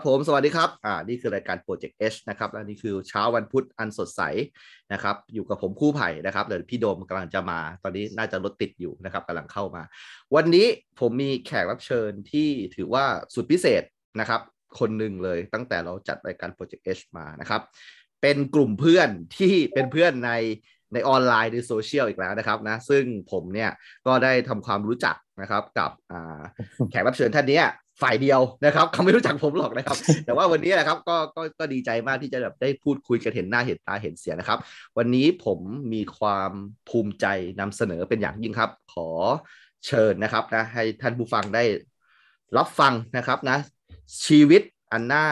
ครับผมสวัสดีครับอ่านี่คือรายการ Project H นะครับและนี่คือเช้าวันพุธอันสดใสนะครับอยู่กับผมคู่ไผ่นะครับเดี๋ยวพี่โดมกำลังจะมา ตอนนี้น่าจะรถติดอยู่นะครับกำลังเข้ามา วันนี้ผมมีแขกรับเชิญที่ถือว่าสุดพิเศษนะครับคนหนึ่งเลยตั้งแต่เราจัดรายการ Project H มานะครับเป็นกลุ่มเพื่อนที่เป็นเพื่อนในในออนไลน์ในโซเชียลอีกแล้วนะครับนะซึ่งผมเนี่ยก็ได้ทำความรู้จักนะครับกับอ่าแขกรับเชิญท่านนี้ ฝ่ายเดียวนะครับเขาไม่รู้จักผมหรอกนะครับ แต่ว่าวันนี้นะครับก็ก็ก็ดีใจมากที่จะแบบได้พูดคุยกันเห็นหน้าเห็นตาเห็นเสียงนะครับ วันนี้ผมมีความภูมิใจนำเสนอเป็นอย่างยิ่งครับ ขอเชิญนะครับนะให้ท่านผู้ฟังได้รับฟังนะครับนะ ชีวิตอันน่า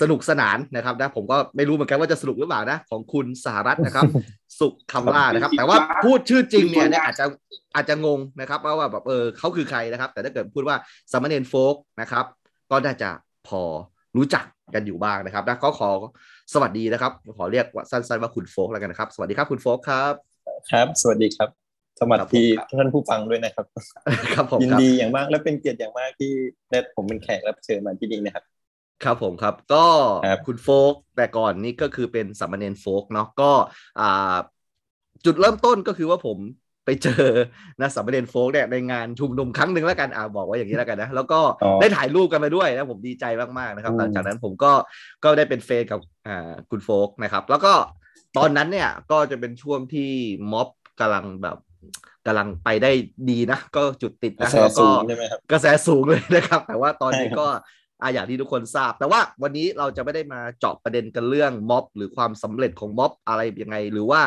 สนุกสนานนะครับนะผมก็ไม่รู้เหมือนกันว่าจะสนุกหรือเปล่านะ ของคุณสหรัฐนะครับ สุขคำล่านะครับ แต่ว่าพูดชื่อจริงเนี่ยเนี่ยอาจจะอาจจะงงนะครับว่าว่าแบบเออเขาคือใครนะครับ แต่ถ้าเกิดพูดว่าสามเณรโฟกนะครับ ก็น่าจะพอรู้จักกันอยู่บ้างนะครับนะก็ขอสวัสดีนะครับ ขอเรียกว่าสั้นๆว่าคุณโฟกแล้วกันนะครับ สวัสดีครับคุณโฟกครับ ครับ สวัสดีครับสวัสดีครับผมท่านผู้ฟังด้วยนะครับ ครับผมยินครับดีอย่างมากและเป็นเกียรติอย่างมากที่ได้ผมเป็นแขกรับเชิญมาที่นี่นะครับ ครับผมครับก็ครับคุณโฟกแต่ก่อนนี่ก็คือเป็นสามเณรโฟกเนาะก็อ่าจุดเริ่มต้นก็คือว่าผมไปเจอนะสามเณรโฟกเนี่ยในงานชุมนุมครั้งหนึ่งแล้วกันอ่าบอกว่าอย่างนี้แล้วกันนะแล้วก็อ๋อได้ถ่ายรูปกันมาด้วยนะผมดีใจมากๆนะครับอืมหลังจากนั้นผมก็ก็ได้เป็นเฟรนด์กับอ่าคุณโฟกนะครับ แล้วก็ตอนนั้นเนี่ยก็จะเป็นช่วงที่ม็อบกำลังแบบกำลังไปได้ดีนะ ก็จุดติดกระนะแสแล้วสูก็งใช่ไหมครับกระแสสูงเลยนะครับ แต่ว่าตอนนี้ใช่ครับก็ อาอย่างที่ทุกคนทราบ แต่ว่าวันนี้เราจะไม่ได้มาเจาะประเด็นกันเรื่องม็อบหรือความสำเร็จของม็อบอะไรยังไง หรือว่า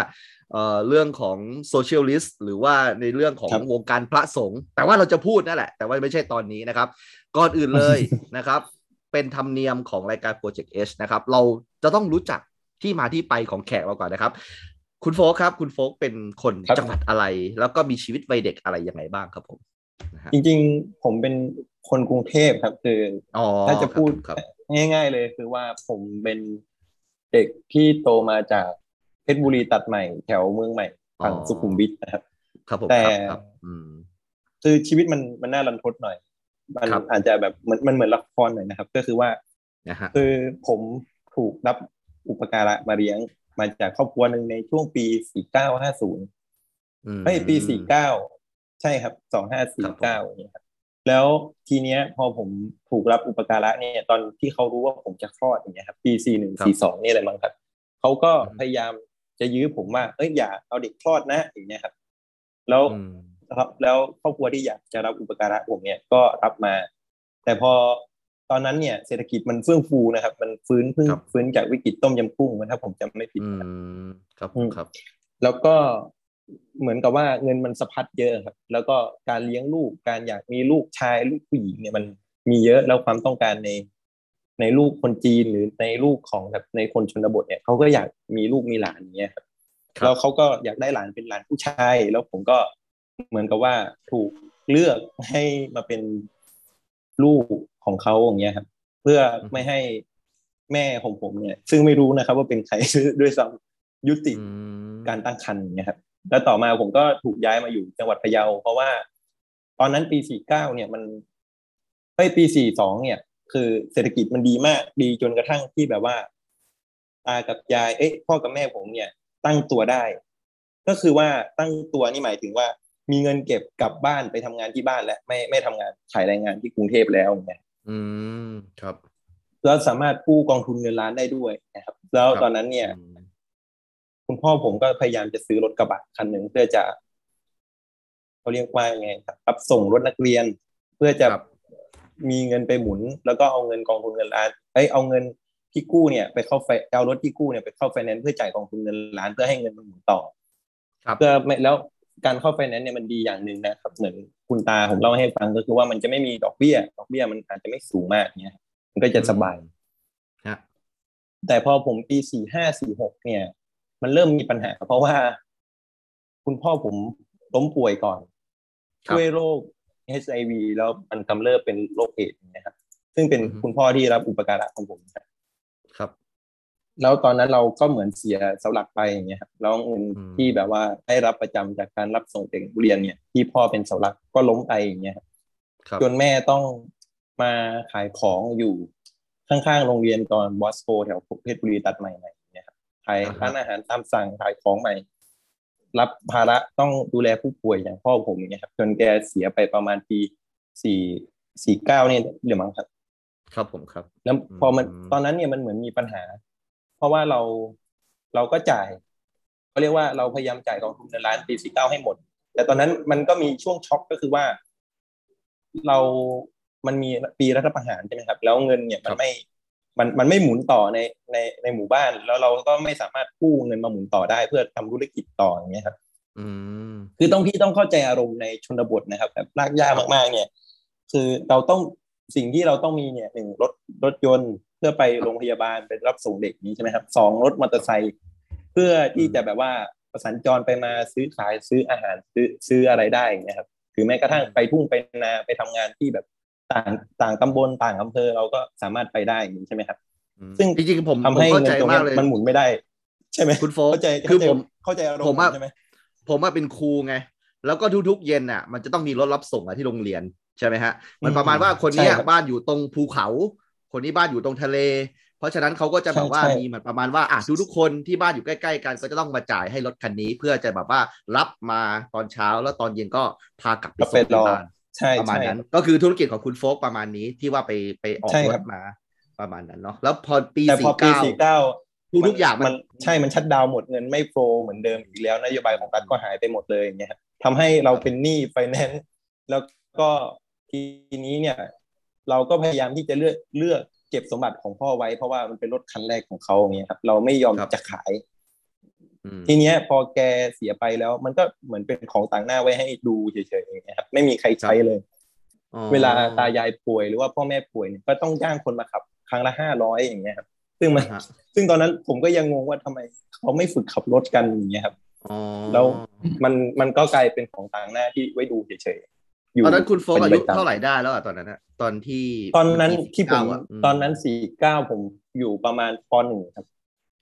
เอ่อเรื่องของโซเชียลิสต์หรือว่าในเรื่องของครับวงการพระสงฆ์แต่ว่าเราจะพูดนั่นแหละ แต่ว่าไม่ใช่ตอนนี้นะครับ ก่อนอื่นเลยนะครับ เป็นธรรมเนียมของรายการ Project H นะครับ เราจะต้องรู้จักที่มาที่ไปของแขกเราก่อนนะครับ คุณโฟกครับ คุณโฟกเป็นคนครับจังหวัดอะไร แล้วก็มีชีวิตวัยเด็กอะไรยังไงบ้างครับผมนะฮะ จริงๆ ผมเป็นคนกรุงเทพครับคืออ๋อถ้าจะพูดครับง่าย ๆ เลยคือว่าผมเป็นเด็กที่โตมาจากเพชรบุรีตัดใหม่แถวเมืองใหม่ฝั่งอ๋อสุขุมวิทนะครับ ครับผมแต่ครับครับอืมคือชีวิตมันมันน่ารันทดหน่อย มันครับอาจจะแบบมันมันเหมือนละครหน่อยนะครับ ก็คือว่านะฮะคือผมถูกรับอุปการะมาเลี้ยงมาจากครอบครัวหนึ่งในช่วงปี4950อืมเฮ้ยปี49 ใช่ครับ2549อย่างเงี้ยครับแล้วทีเนี้ยพอผมถูกรับอุปการะเนี่ย ตอนที่เขารู้ว่าผมจะคลอดอย่างเงี้ยครับปี4142นี่แหละมั้งครับเขาก็พยายามจะยื้อผมว่าเอ้ยอย่าเอาเด็กคลอดนะอย่างเงี้ยครับ แล้วอืมครับแล้วครอบครัวที่อยากจะรับอุปการะผมเนี่ยก็รับมา แต่พอตอนนั้นเนี่ย เศรษฐกิจมันเฟื่องฟูนะครับ มันฟื้นเพิ่งฟื้นจากวิกฤตต้มยำกุ้งถ้าผมจำไม่ผิดอืนะครับมครับอืมครับ แล้วก็ เหมือนกับว่าเงินมันสะพัดเยอะครับ แล้วก็การเลี้ยงลูกการอยากมีลูกชายลูกผู้หญิงเนี่ยมันมีเยอะแล้วความต้องการในในลูกคนจีนหรือในลูกของแบบในคนชนบทเนี่ยเขาก็อยากมีลูกมีหลานอย่างเงี้ยครับครับแล้วเขาก็อยากได้หลานเป็นหลานผู้ชาย แล้วผมก็เหมือนกับว่าถูกเลือกให้มาเป็นลูกของเขาอย่างเงี้ยครับ เพื่อไม่ให้แม่ของผมเนี่ย ซึ่งไม่รู้นะครับ ว่าเป็นใครด้วยซ้ำยุติอืมการตั้งครรภ์อย่างเงี้ยครับ แล้วต่อมาผมก็ถูกย้ายมาอยู่จังหวัดพะเยา เพราะว่า ตอนนั้นปี49เนี่ยมันเอ้ยปี42เนี่ย คือเศรษฐกิจมันดีมากดีจนกระทั่งที่แบบว่าตากับยายเอ้ยพ่อกับแม่ผมเนี่ย ตั้งตัวได้ ก็คือว่าตั้งตัวนี่หมายถึงว่า มีเงินเก็บกลับบ้านไปทำงานที่บ้านและไม่ไม่ทำงานขายแรงงานที่กรุงเทพแล้วอย่างเงี้ยอืมครับแล้วสามารถกู้กองทุนเงินล้านได้ด้วยนะครับ แล้วครับตอนนั้นเนี่ยอืม คุณพ่อผมก็พยายามจะซื้อรถกระบะคันหนึ่งเพื่อจะเขาเรียกว่ายังไงครับรับส่งรถนักเรียน เพื่อจะครับมีเงินไปหมุน แล้วก็เอาเงินกองทุนเงินล้านเอ้ยเอาเงินที่กู้เนี่ยไปเข้าไฟเอารถที่กู้เนี่ยไปเข้าไฟแนนซ์เพื่อจ่ายกองทุนเงินล้านเพื่อให้เงินมันหมุนต่อครับเพื่อไม่แล้วการเข้าไฟแนนซ์เนี่ยมันดีอย่างหนึ่งนะครับ เหมือนคุณตาผมเล่าให้ฟังก็คือว่ามันจะไม่มีดอกเบี้ย ดอกเบี้ยมันอาจจะไม่สูงมากเนี่ยครับมันก็จะสบายฮะแต่พอผมปีสี่ห้าสี่หกเนี่ย มันเริ่มมีปัญหา เพราะว่า คุณพ่อผมล้มป่วยก่อนครับด้วยโรค HIV แล้วมันกำเริบเป็นโรคเอดส์นะครับ ซึ่งเป็นอือฮึคุณพ่อที่รับอุปการะของผมครับครับ แล้วตอนนั้นเราก็เหมือนเสียเสาหลักไปอย่างเงี้ยครับแล้วเงินอืมที่แบบว่าได้รับประจำจากการรับส่งเด็กเรียนเนี่ย ที่พ่อเป็นเสาหลักก็ล้มไปอย่างเงี้ยครับครับจนแม่ต้องมาขายของอยู่ข้างๆโรงเรียนตอนบอสโกแถวเพชรบุรีตัดใหม่ ขายร้านอาหารตามสั่งขายของใหม่ รับภาระต้องดูแลผู้ป่วยอย่างพ่อผมอย่างเงี้ยครับจนแกเสียไปประมาณปีสี่สี่เก้าเนี่ยเดี๋ยวมั้งครับ ครับผมครับ แล้วพอมันอืมตอนนั้นเนี่ยมันเหมือนมีปัญหา เพราะว่าเราเราก็จ่ายเขาเรียกว่าเราพยายามจ่ายกองทุนเงินล้านปีสี่เก้าให้หมด แต่ตอนนั้นมันก็มีช่วงช็อกก็คือว่า เรามันมีปีรัฐประหารใช่ไหมครับ แล้วเงินเนี่ยมันไม่ มันมันไม่หมุนต่อในในในหมู่บ้าน แล้วเราก็ไม่สามารถกู้เงินมาหมุนต่อได้เพื่อทำธุรกิจต่ออย่างเงี้ยครับอืมคือต้องพี่ต้องเข้าใจอารมณ์ในชนบทนะครับแบบลากย่ามากๆ เนี่ย คือเราต้องสิ่งที่เราต้องมีเนี่ยหนึ่งรถรถยนต์เพื่อไปโรงพยาบาลไปรับส่งเด็กนี้ใช่ไหมครับสองรถมอเตอร์ไซค์เพื่อที่จะแบบว่าประสัญจรไปมาซื้อขายซื้ออาหารซื้อซื้ออะไรได้อย่างเงี้ยครับหรือแม้กระทั่งไปทุ่งไปนาไปทำงานที่แบบ ต่างต่างตำบลต่างอำเภอเราก็สามารถไปได้อย่างนี้ใช่ไหมครับ ซึ่งจริงๆผมทำให้ผมเข้าเงิใจนตรงมาเนี้กยเลยมันหมุนไม่ได้ ใช่ไหมคุณโฟกเข้าใจคือเข้าใจผมเข้าใจอารมผมณ์ว่าใช่ไหมผมว่าเป็นครูไง แล้วก็ทุกๆเย็นน่ะ มันจะต้องมีรถรับส่งอะที่โรงเรียนใช่ไหมฮะ มันประมาณว่าคนเนี้ยใช่ครับบ้านอยู่ตรงภูเขา คนนี้บ้านอยู่ตรงทะเล เพราะฉะนั้นเขาก็จะแบบว่าใช่ใช่มีเหมือนประมาณว่าอะทุกๆคนที่บ้านอยู่ใกล้ๆกัน ก็จะต้องมาจ่ายให้รถคันนี้ เพื่อจะแบบว่ารับมาตอนเช้าแล้วตอนเย็นก็พากลับไปก็ส่ไปงรที่อบ้าน ใช่ประมาณใช่นั้น ก็คือธุรกิจของคุณโฟกประมาณนี้ที่ว่าไปไปออกใช่รครัถบมาประมาณนั้นเนาะแล้วพอปีแต่พอปี49สี่เก้าทุกๆอย่างมันมันใช่มันชัดดาวน์หมดเงินไม่โฟลว์เหมือนเดิมอีกแล้วนโยบายของรัฐก็หายไปหมดเลยอย่างเงี้ยครับทำให้เราเป็นหนี้ไฟแนนซ์แล้วก็ทีนี้เนี่ย เราก็พยายามที่จะเลือกเลือกเก็บสมบัติของพ่อไว้เพราะว่ามันเป็นรถคันแรกของเขาอย่างเงี้ยครับเราไม่ยอมครับจะขายอืม ทีเนี้ยพอแกเสียไปแล้ว มันก็เหมือนเป็นของต่างหน้าไว้ให้ดูเฉยๆอย่างเงี้ยครับไม่มีใครใช้เลยอ๋อเวลาตายายป่วยหรือว่าพ่อแม่ป่วยเนี่ยก็ต้องจ้างคนมาขับ ครั้งละห้าร้อยอย่างเงี้ยครับซึ่งมันฮะซึ่งตอนนั้นผมก็ยังงงว่าทำไมเขาไม่ฝึกขับรถกันอย่างเงี้ยครับอ๋อแล้วมันมันก็กลายเป็นของต่างหน้าที่ไว้ดูเฉยๆอยู่ตอนนั้นคุณโฟกอายุป็นประจำเท่าไหร่ได้แล้วอะตอนนั้นอะตอนที่ ตอนนั้นที่ผม49อะมตอนนั้นสี่เก้าผมอยู่ประมาณปหนึ่งครับ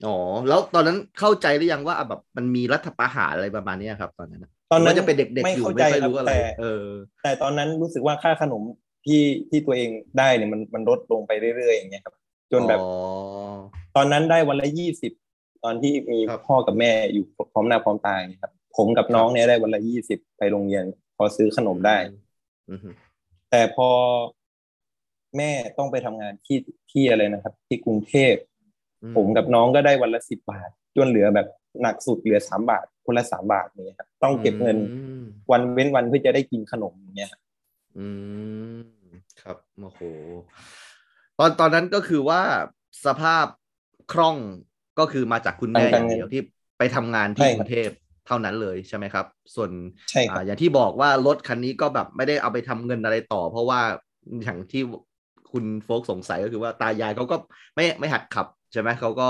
อ๋อแล้วตอนนั้นเข้าใจหรือยังว่าอะแบบมันมีรัฐประหารอะไรประมาณเนี้ยครับ ตอนนั้นอะตอนนั้นว่าจะเป็นเด็กๆไม่อยู่เข้าไม่ใจค่อยครับรู้อะไรแต่เออ แต่ตอนนั้นรู้สึกว่าค่าขนมที่ที่ตัวเองได้เนี่ยมันมันลดลงไปเรื่อยๆอย่างเงี้ยครับ จนแบบอ๋อตอนนั้นได้วันละยี่สิบตอนที่มีครับพ่อกับแม่อยู่พร้อมหน้าพร้อมตาอย่างเงี้ยครับ ผมกับน้องเนี่ยได้วันละยี่สิบไปโรงเรียน พอซื้อขนมได้อืมอืมแต่พอแม่ต้องไปทำงานที่ที่อะไรนะครับ ที่กรุงเทพอื ผมกับน้องก็ได้วันละสิบบาท จนเหลือแบบหนักสุดเหลือสามบาท คนละสามบาทเนี่ยครับต้องเก็บเงินอืมวันเว้นวันเพื่อจะได้กินขนมอย่างเนี่ยครับอืมครับโอ้โหตอนตอนนั้นก็คือว่าสภาพคล่องก็คือมาจากคุณแม่อย่างเดียวที่ไปทำงานที่กรุงเทพเท่านั้นเลยใช่ไหมครับ ส่วนใช่ครับอ่าอย่างที่บอกว่ารถคันนี้ก็แบบไม่ได้เอาไปทำเงินอะไรต่อ เพราะว่าอย่างที่คุณโฟกสงสัยก็คือว่าตายายเขาก็ไม่ไม่หัดขับ ใช่ไหมเขาก็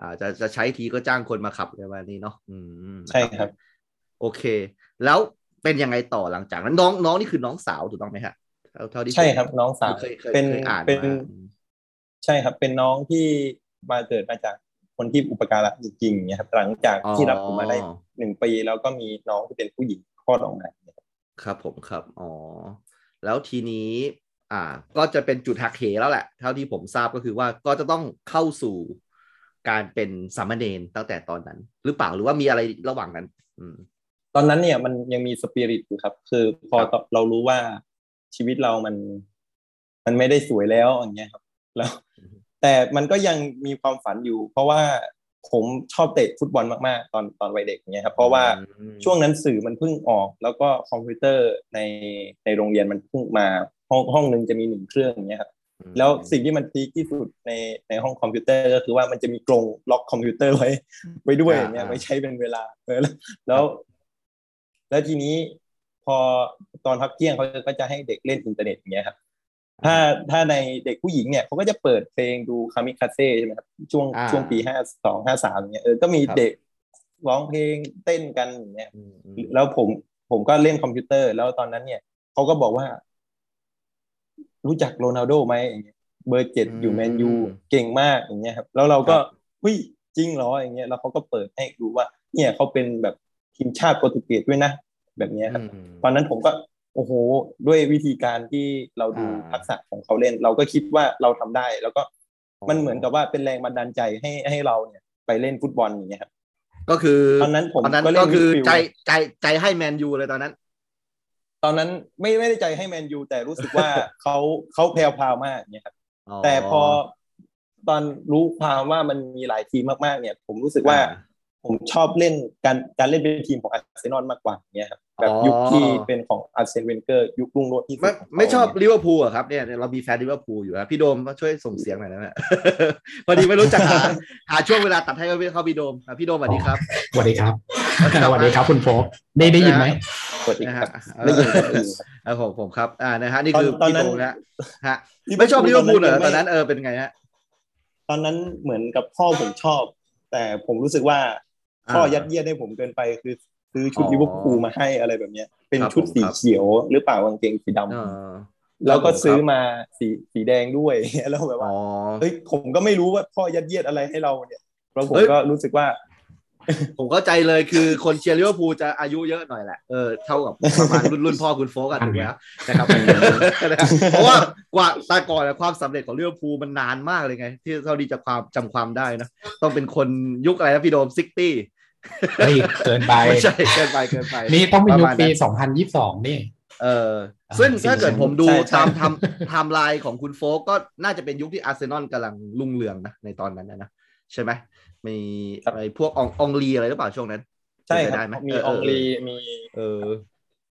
อ่าจะจะใช้ทีก็จ้างคนมาขับประมาณนี้เนาะอืมใช่ครับ โอเค แล้วเป็นยังไงต่อหลังจากนั้นน้องน้องนี่คือน้องสาวถูกต้องไหมฮะเท่าเท่าที่ผมใช่ครับ น้องสาวเคยเคยเป็นเคยอ่านเป็นมาอืมใช่ครับ เป็นน้องที่มาเกิดมาจากคนที่อุปการะจริงๆเนี่ยครับ หลังจากที่รับผมมาได้อ๋อหนึ่งปีแล้วก็มีน้องที่เป็นผู้หญิงคลอดออกมาเนี่ยครับครับผมครับ อ๋อ แล้วทีนี้ อ่า ก็จะเป็นจุดหักเหแล้วแหละ เท่าที่ผมทราบก็คือว่าก็จะต้องเข้าสู่การเป็นสามเณรตั้งแต่ตอนนั้น หรือเปล่าหรือว่ามีอะไรระหว่างนั้น อืม ตอนนั้นเนี่ยมันยังมีสปิริตอยู่ครับ คือพอครับเรารู้ว่าชีวิตเรามัน มันไม่ได้สวยแล้วอย่างเงี้ยครับ แล้ว แต่มันก็ยังมีความฝันอยู่ เพราะว่าผมชอบเตะฟุตบอลมากๆ ตอนตอนวัยเด็กเนี่ยครับเพราะว่าอืมช่วงนั้นสื่อมันเพิ่งออก แล้วก็คอมพิวเตอร์ในในโรงเรียนมันเพิ่งมา ห้องห้องหนึ่งจะมีหนึ่งเครื่องอย่างเงี้ยครับแล้วสิ่งที่มัน peak ที่สุดในในห้องคอมพิวเตอร์ก็คือว่ามันจะมีกรงล็อกคอมพิวเตอร์ไว้ไว้ด้วยอย่างเงี้ยไว้ใช้เป็นเวลาเออแล้วแล้ว แล้วทีนี้พอตอนพักเที่ยงเขาก็จะให้เด็กเล่นอินเทอร์เน็ตอย่างเงี้ยครับถ้าถ้าในเด็กผู้หญิงเนี่ยเขาก็จะเปิดเพลงดูคามิคาเซ่ใช่ไหมครับช่วงอ่าช่วงปีห้าสองห้าสามอย่างเงี้ยเออก็มีครับเด็กร้องเพลงเต้นกันอย่างเงี้ยอืมอืมแล้วผมผมก็เล่นคอมพิวเตอร์ แล้วตอนนั้นเนี่ยเขาก็บอกว่า รู้จักโรนัลโดไหมอย่างเงี้ยเบอร์เจ็ดอยู่แมนยูเก่งมากอย่างเงี้ยครับแล้วเราก็เฮ้ยจริงเหรออย่างเงี้ยแล้วเขาก็เปิดให้ดูว่า เนี่ยเขาเป็นแบบทีมชาติโปรตุเกสด้วยนะ แบบเนี้ยครับอืมตอนนั้นผมก็โอ้โห ด้วยวิธีการที่เราดูอ่าทักษะของเขาเล่น เราก็คิดว่าเราทำได้ แล้วก็มันเหมือนกับว่าเป็นแรงบันดาลใจให้ให้เราเนี่ยไปเล่นฟุตบอลอย่างเงี้ยครับก็คือตอนนั้นผมตอนนั้นก็เล่นก็คือมิดฟิลด์ใจใจใจให้แมนยูเลยตอนนั้น ตอนนั้นไม่ไม่ได้ใจให้แมนยูแต่รู้สึกว่าเขาเขาแพรวพราวมากเนี่ยครับแต่พอตอนรู้ความว่ามันมีหลายทีมมากๆ เนี่ย ผมรู้สึกว่าอ่า ผมชอบเล่นการการเล่นเป็นทีมของอาร์เซนอลมากกว่าเนี่ยครับแบบอ๋อยุคที่เป็นของอาร์แซนเวนเกอร์ยุครุ่งโรจน์ที่สุดไม่ของเขาไม่ชอบเนี่ยลิเวอร์พูลเหรอะครับเนี่ยเรามีแฟนลิเวอร์พูลอยู่นะพี่โดมช่วยส่งเสียงหน่อยนะพอดีไม่รู้จะหาหาช่วงเวลาตัดให้เขาพี่โดมอะพี่โดมสวัสดีครับสวัสดีครับสวัสดีครับคุณโฟล์คได้ได้ยินไหมสวัสดีนะคฮะรับได้ยินครับได้ยินครับเออผมผมครับอ่านะฮะนี่คือตอนพี่นั้นโดมนะฮะไม่ชอบลิเวอร์พูลเหรอตอนนั้นเออเป็นไงฮะตอนนั้นเหมือนกับพ่อผมชอบ แต่ผมรู้สึกว่า พ่ออ่ายัยัดเยียดให้ผมเกินไปคือซื้อชุดอ๋อลิเวอร์พูลมาให้อะไรแบบเนี้ย เป็นครับชุดผมสีครับเขียวหรือเปล่ากางเกงสีดำเออแล้วก็ครับผมซื้อมาสีสีแดงด้วยแล้วแบบว่าอ๋อเฮ้ยผมก็ไม่รู้ว่าพ่อยัดเยียดอะไรให้เราเนี่ยแล้วผมเฮ้ยก็รู้สึกว่า ผมเข้าใจเลยคือคนเชียร์ลิเวอร์พูลจะอายุเยอะหน่อยแหละเออเท่ากับประมาณรุ่นรุ่นพ่อคุณโฟล์คกันถูกไหมครับนะครับเพราะว่ากว่าแตาก่อนอะความสำเร็จของลิเวอร์พูลมันนานมากเลยไง ที่เท่าที่จะความจำความได้นะต้องเป็นคนยุคอะไรนะพี่โดม sixty เฮ้ยเกินไปไม่ใช่เกินไปเกินไป นี่ต้องเป็นยุคปีประมาณนั้น2022นี่เออซึ่งอ่าถ้าเกิดผมดูใช่ใช่ตามทำไทม์ไลน์ของคุณโฟกก็น่าจะเป็นยุคที่อาร์เซนอลกำลังรุ่งเรืองนะในตอนนั้นนะนะ ใช่ไหมมีไอ้พวกอองอองลีอะไรหรือเปล่าช่วงนั้น ใช่เป็นคไปรัได้บไหมมีเอออองลีมี เออ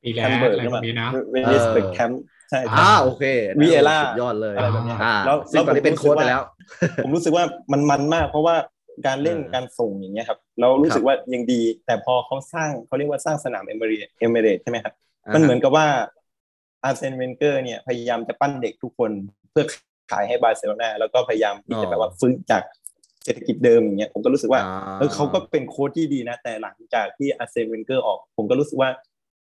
ปีแรแคกมเบิร์อะไรหรือแบเปล่าบนี้นะเวนิสเออเบคแคมป์ใช่ใช่อ่าโอเควีเอล่าสุดยอดเลยอะไรแบบเนี้ยอ่าแล้วซึ่งตอนนี้เป็นโค้ชไปแล้ว ผมรู้สึกว่ามันมันมากเพราะว่าการเล่นเออการส่งอย่างเงี้ยครับเรารู้สึกว่ายังดี แต่พอเขาสร้างเขาเรียกว่าสร้างสนามเอมิเรตส์เอมิเรตส์ใช่ไหมครับมันเหมือนกับว่าอาร์แซนเวนเกอร์เนี่ยพยายามจะปั้นเด็กทุกคนเพื่อขายให้บาร์เซโลนาแล้วก็พยายามที่จะแบบว่าฟื้นจากเศรษฐกิจเดิมอย่างเงี้ยผมก็รู้สึกว่าเออเขาก็เป็นโค้ชที่ดีนะ แต่หลังจากที่อาร์แซนเวนเกอร์ออก ผมก็รู้สึกว่า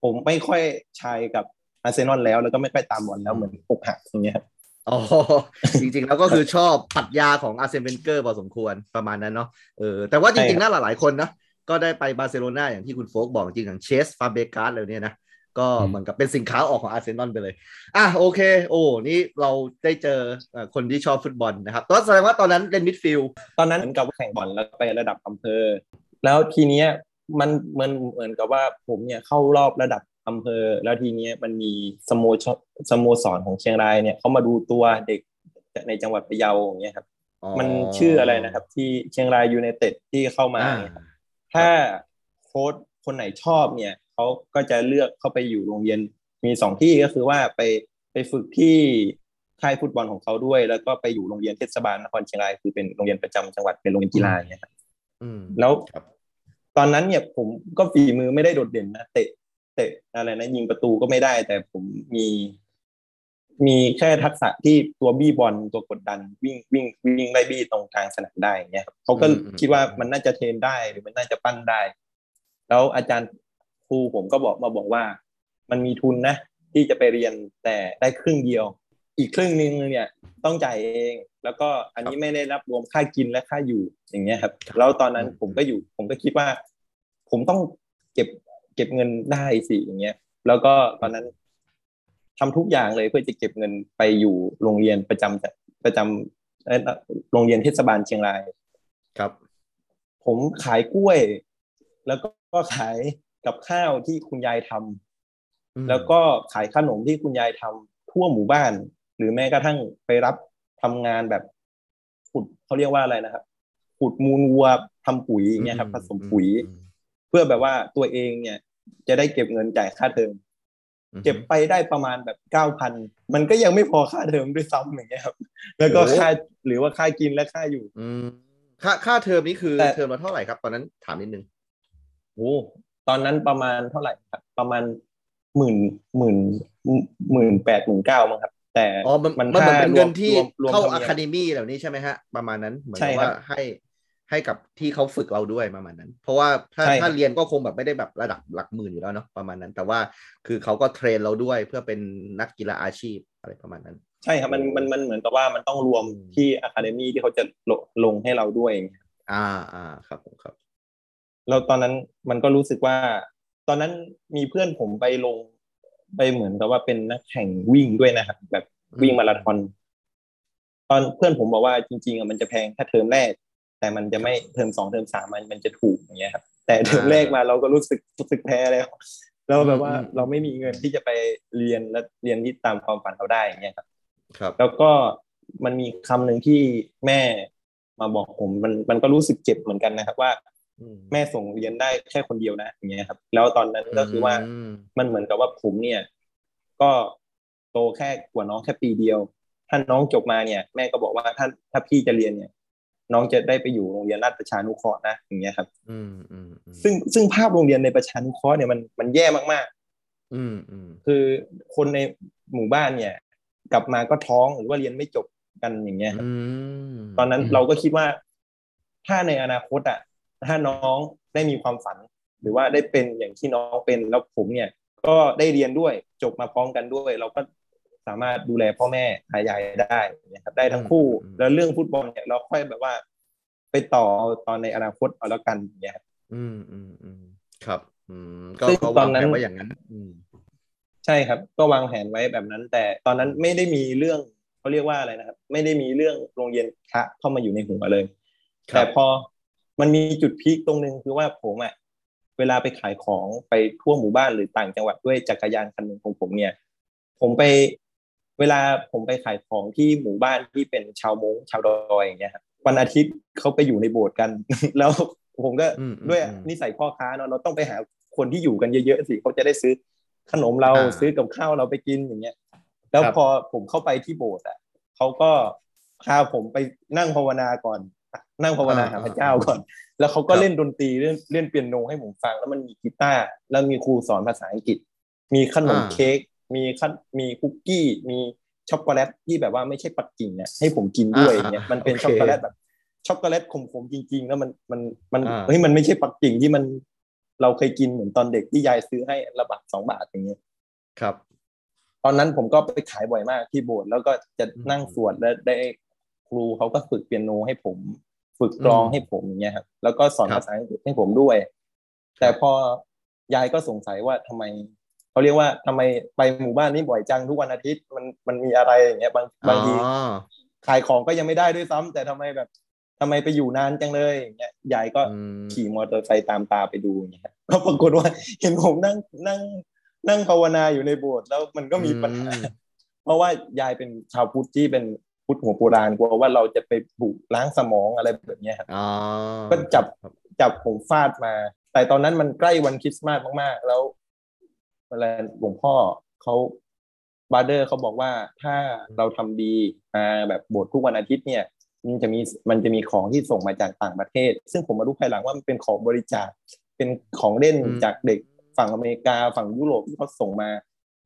ผมไม่ค่อยใช่กับอาร์เซนอลแล้วแล้วก็ไม่ค่อยตามบอลแล้วเหมือนอกหักอย่างเงี้ยครับอ๋อจริงๆแล้วก็คือชอบปรัชญาของอาร์แซนเวนเกอร์พอสมควรประมาณนั้นเนาะเออแต่ว่าจริงๆน่าหลายๆคนนะก็ได้ไปบาร์เซโลนาอย่างที่คุณโฟล์คบอกจริงอย่างเชสก์ฟาเบรกาสอะไรเนี่ยนะ ก็อืมเหมือนกับเป็นสินค้าออกของอาร์เซนอลไปเลย อะโอเค โอ้นี่เราได้เจอเอ่อคนที่ชอบฟุตบอลนะครับตอนแสดงว่าตอนนั้นเล่น midfield ตอนนั้นเหมือนกับแข่งบอลแล้วไประดับอำเภอ แล้วทีเนี้ยมันมันเหมือนกับว่าผมเนี่ยเข้ารอบระดับอำเภอ แล้วทีเนี้ยมันมีสโมชสโมสรของเชียงรายเนี่ยเขามาดูตัวเด็กในจังหวัดพะเยาอย่างเงี้ยครับ มันชื่ออะไรนะครับ ที่เชียงรายยูไนเต็ดที่เข้ามาอ่าเนี่ยครับถ้าโค้ชคนไหนชอบเนี่ย เขาก็จะเลือกเข้าไปอยู่โรงเรียนมีสองที่ก็คือว่าไปไปฝึกที่ค่ายฟุตบอลของเขาด้วย แล้วก็ไปอยู่โรงเรียนเทศบาลนครเชียงรายคือเป็นโรงเรียนประจำจังหวัดเป็นโรงเรียนกีฬาอย่างเงี้ยครับอืมแล้วครับตอนนั้นเนี่ยผมก็ฝีมือไม่ได้โดดเด่นนะเตะเตะอะไรนะยิงประตูก็ไม่ได้ แต่ผมมีมีแค่ทักษะที่ตัวบี้บอลตัวกดดัน วิ่งวิ่งวิ่งไล่บี้ตรงกลางสนามได้อย่างเงี้ยครับเขาก็อืมอืมคิดว่ามันน่าจะเทรนได้หรือมันน่าจะปั้นได้ แล้วอาจารย์ค รูผมก็บอกมาบอกว่า มันมีทุนนะ ที่จะไปเรียนแต่ได้ครึ่งเดียว อีกครึ่งหนึงเนี่ยต้องจ่ายเอง แล้วก็อันนี้ไม่ได้รับรวมค่ากินและค่าอยู่อย่างเงี้ยครับ แล้วตอนนั้นอืมผมก็อยู่ ผมก็คิดว่า ผมต้องเก็บเก็บเงินได้สิอย่างเงี้ย แล้วก็ตอนนั้นทำทุกอย่างเลยเพื่อจะเก็บเงินไปอยู่โรงเรียนประจำประจำเอ่อโรงเรียนเทศบาลเชียงรายครับ ผมขายกล้วย แล้วก็ขาย กับข้าวที่คุณยายทำอืมแล้วก็ขายขนมที่คุณยายทำทั่วหมู่บ้าน หรือแม้กระทั่งไปรับทำงานแบบขุดเขาเรียกว่าอะไรนะครับขุดมูลวัวทำปุ๋ยอย่างเงี้ยครับ ผสมปุ๋ยอืมเพื่อแบบว่าตัวเองเนี่ย จะได้เก็บเงินจ่ายค่าเทอมอืมเก็บไปได้ประมาณแบบเก้าพันมันก็ยังไม่พอค่าเทอมด้วยซ้ำอย่างเงี้ยครับ แล้วก็ค่าหรือว่าค่ากินและค่าอยู่อืมค่าค่าเทอมนี้คือแต่เทอมละเท่าไหร่ครับ ตอนนั้นถามนิดนึงโอ้ ตอนนั้นประมาณเท่าไหร่ครับ ประมาณหมื่นหมื่นหมื่นแปดหมื่นเก้ามั้งครับ แต่อ๋อมันมันมันเหมือนค่าเป็นเงินที่รวมรวมเข้ารวมอะคาเดมี่เหล่านี้ใช่ไหมฮะ ประมาณนั้นเหมือนใช่กับครับว่าให้ให้กับที่เขาฝึกเราด้วยประมาณนั้น เพราะว่าถ้าใช่ครับถ้าเรียนก็คงแบบไม่ได้แบบระดับหลักหมื่นอยู่แล้วเนาะประมาณนั้น แต่ว่าคือเขาก็เทรนเราด้วยเพื่อเป็นนักกีฬาอาชีพอะไรประมาณนั้น ใช่ครับมันมันมันเหมือนกับว่ามันต้องรวมอืมที่อะคาเดมี่ที่เขาจะลงลงให้เราด้วย อ่าอ่าครับผมครับ แล้วตอนนั้นมันก็รู้สึกว่า ตอนนั้นมีเพื่อนผมไปลงไปเหมือนกับว่าเป็นนักแข่งวิ่งด้วยนะครับ แบบวิ่งมาราธอนตอนเพื่อนผมบอกว่าจริงๆอะมันจะแพงแค่เทอมแรก แต่มันจะไม่เทอมสองเทอมสามมันมันจะถูกอย่างเงี้ยครับ แต่เทอมแรกมาเราก็รู้สึกรู้สึกแพ้แล้วเราแบบว่าอืมอืมเราไม่มีเงินที่จะไปเรียนและเรียนที่ตามความฝันเราได้อย่างเงี้ยครับ ครับ แล้วก็มันมีคำหนึ่งที่แม่มาบอกผมมันมันก็รู้สึกเจ็บเหมือนกันนะครับว่าอืม แม่ส่งเรียนได้แค่คนเดียวนะอย่างเงี้ยครับ แล้วตอนนั้นก็คือว่ามมันเหมือนกับว่าผมเนี่ย ก็โตแค่กว่าน้องแค่ปีเดียว ถ้าน้องจบมาเนี่ย แม่ก็บอกว่าถ้าถ้าพี่จะเรียนเนี่ย น้องจะได้ไปอยู่โรงเรียนราชประชานุเคราะห์นะอย่างเงี้ยครับ อืมอืมอืมซึ่งซึ่งภาพโรงเรียนในประชานุเคราะห์เนี่ยมันมันแย่มากอืมอืมๆคือคนในหมู่บ้านเนี่ย กลับมาก็ท้องหรือว่าเรียนไม่จบกันอย่างเงี้ยครับอืมตอนนั้นเราก็คิดว่า ถ้าในอนาคตอะ ถ้าน้องได้มีความฝัน หรือว่าได้เป็นอย่างที่น้องเป็นแล้วผมเนี่ย ก็ได้เรียนด้วยจบมาพร้อมกันด้วย เราก็สามารถดูแลพ่อแม่หายายได้นะครับได้ทั้งคู่ แล้วเรื่องฟุตบอลเนี่ยเราค่อยแบบว่า ไปต่อเอาตอนในอนาคตเอาแล้วกันอย่างเนี่ยครับอืมอืมอืมครับ อืมก็ซึ่งก็ตอวานงนั้แผนนไว้อย่างนั้น อืมใช่ครับ ก็วางแผนไว้แบบนั้น แต่ตอนนั้นไม่ได้มีเรื่องเขาเรียกว่าอะไรนะครับ ไม่ได้มีเรื่องโรงเรียนพระเข้ามาอยู่ในหัวเลยครับแต่พอ มันมีจุดพีคตรงนึงคือว่าผมอะเวลาไปขายของไปทั่วหมู่บ้านหรือต่างจังหวัดด้วยจักรยานคันหนึ่งของผมเนี่ย ผมไปเวลาผมไปขายของที่หมู่บ้านที่เป็นชาวมงชาวดอยอย่างเงี้ยครับวันอาทิตย์เขาไปอยู่ในโบสถ์กัน แล้วผมก็อืมอืมด้วยอืมนิสัยพ่อค้าเนาะเราต้องไปหาคนที่อยู่กันเยอะๆสิเขาจะได้ซื้อขนมเราอ่าซื้อกับข้าวเราไปกินอย่างเงี้ย แล้วครับพอผมเข้าไปที่โบสถ์อะเขาก็พาผมไปนั่งภาวนาก่อน นั่งภาวนาหาพระเจ้าก่อน แล้วเขาก็เล่นดนตรีเล่นเล่นเปียโนให้ผมฟัง แล้วมันมีกีตาร์แล้วมีครูสอนภาษาอังกฤษ มีขนมเค้กมีขนมีคุกกี้ มีช็อกโกแลตที่แบบว่าไม่ใช่ปักกิ่งเนี่ยให้ผมกินด้วยอย่างเงี้ยมันเป็นช็อกโกแลตแบบช็อกโกแลตขมๆจริง ๆ แล้วมันมันมันเฮ้ยมันไม่ใช่ปักกิ่งที่มันเราเคยกินเหมือนตอนเด็กที่ยายซื้อให้ละบาทสองบาทอย่างเงี้ยครับ ตอนนั้นผมก็ไปขายบ่อยมากที่โบสถ์แล้วก็จะนั่งสวดแล้วได้ครูเขาก็ฝึกเปียโนให้ผม ฝึกกลองอืมให้ผมอย่างเงี้ยครับแล้วก็สอนครับภาษาอังกฤษให้ผมด้วย แต่พอยายก็สงสัยว่าทำไมเขาเรียกว่าทำไมไปหมู่บ้านนี้บ่อยจังทุกวันอาทิตย์มันมันมีอะไรอย่างเงี้ยบางบางทีอ๋อขายของก็ยังไม่ได้ด้วยซ้ำแต่ทำไมแบบทำไมไปอยู่นานจังเลยอย่างเงี้ยยายก็อืมขี่มอเตอร์ไซค์ตามตาไปดูอย่างเงี้ยก็ปรากฏว่าเห็นผมนั่งนั่งนั่งภาวนาอยู่ในโบสถ์แล้วมันก็มีปัญหาอืมเพราะว่ายายเป็นชาวพุทธที่เป็น พุทธหัวโบราณกลัวว่าเราจะไปบุกล้างสมองอะไรแบบเนี้ยครับอ๋อก็จับครับจับผมฟาดมา แต่ตอนนั้นมันใกล้วันคริสต์มาสมาก ๆ แล้วเวลาหลวงพ่อเขาบาร์เดอร์เขาบอกว่าถ้าเราทำดีมาแบบโบสถ์ทุกวันอาทิตย์เนี่ย มันจะมีมันจะมีของที่ส่งมาจากต่างประเทศ ซึ่งผมมารู้ภายหลังว่ามันเป็นของบริจาคเป็นของเล่นอืมจากเด็กฝั่งอเมริกาฝั่งยุโรปที่เขาส่งมา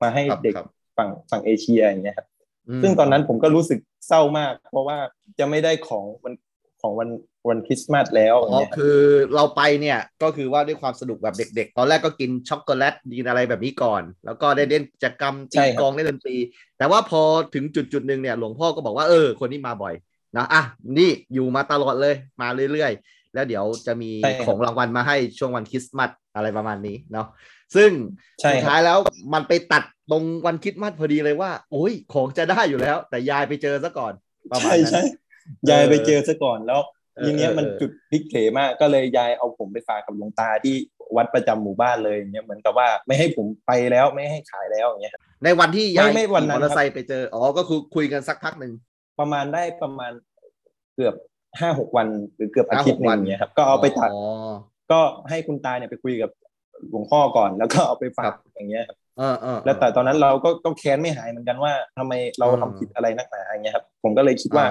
มาให้ครับเด็กครับฝั่งฝั่งเอเชียอย่างเงี้ยครับม ซึ่งตอนนั้นผมก็รู้สึกเศร้ามาก เพราะว่าจะไม่ได้ของวันของวันวันคริสต์มาสแล้วออ๋ย่างอเงี้ยครับคือเราไปเนี่ยก็คือว่าด้วยความสนุกแบบเด็กๆ ตอนแรกก็กินช็อกโกแลตดีนอะไรแบบนี้ก่อน แล้วก็ได้เล่นกิจกรรมตีใช่ครับกลองเล่นดนตรี แต่ว่าพอถึงจุดจุดๆหนึ่งเนี่ยหลวงพ่อก็บอกว่าเออคนนี้มาบ่อยนะอะนี่อยู่มาตลอดเลยมาเรื่อยๆ แล้วเดี๋ยวจะมีใช่ครับของรางวัลมาให้ช่วงวันคริสต์มาสอะไรประมาณนี้เนาะ ซึ่งใช่สุดครับท้ายแล้วมันไปตัดตรงวันคริสต์มาสพอดีเลยว่า โอ้ยของจะได้อยู่แล้ว แต่ยายไปเจอซะก่อนประมาณใช่นั้นใช่ยายไปเจอซะก่อนแล้วเออทีเนี้ยเออมันเออจุดพลิกเผมากก็เลยยายเอาผมไปฝากกับหลวงตาที่วัดประจำหมู่บ้านเลยอย่างเงี้ยเหมือนกับว่าไม่ให้ผมไปแล้วไม่ให้ขายแล้วอย่างเงี้ยครับในวันที่ยายไม่ไม่วันขี่นั้มอนเตอร์ไซค์ไปเจออ๋อก็คือคุยกันสักพักหนึ่งประมาณได้ประมาณเกือบห้าหกวันหรือเกือบอาทิตย์หนึ่งห้าหกวันอย่างเงี้ยครับก็เอาไปตัดอ๋อก็ให้คุณตาเนี่ยไปคุยกับ หลวงพ่อก่อนแล้วก็เอาไปฝาครักบอย่างเงี้ยครับเออเออแล้วแต่ตอนนั้นเราก็ก็แค้นไม่หายเหมือนกันว่าทำไมเราอืมทำผิดอะไรนักหนาอย่างเงี้ยครับ ผมก็เลยคิดว่าอ่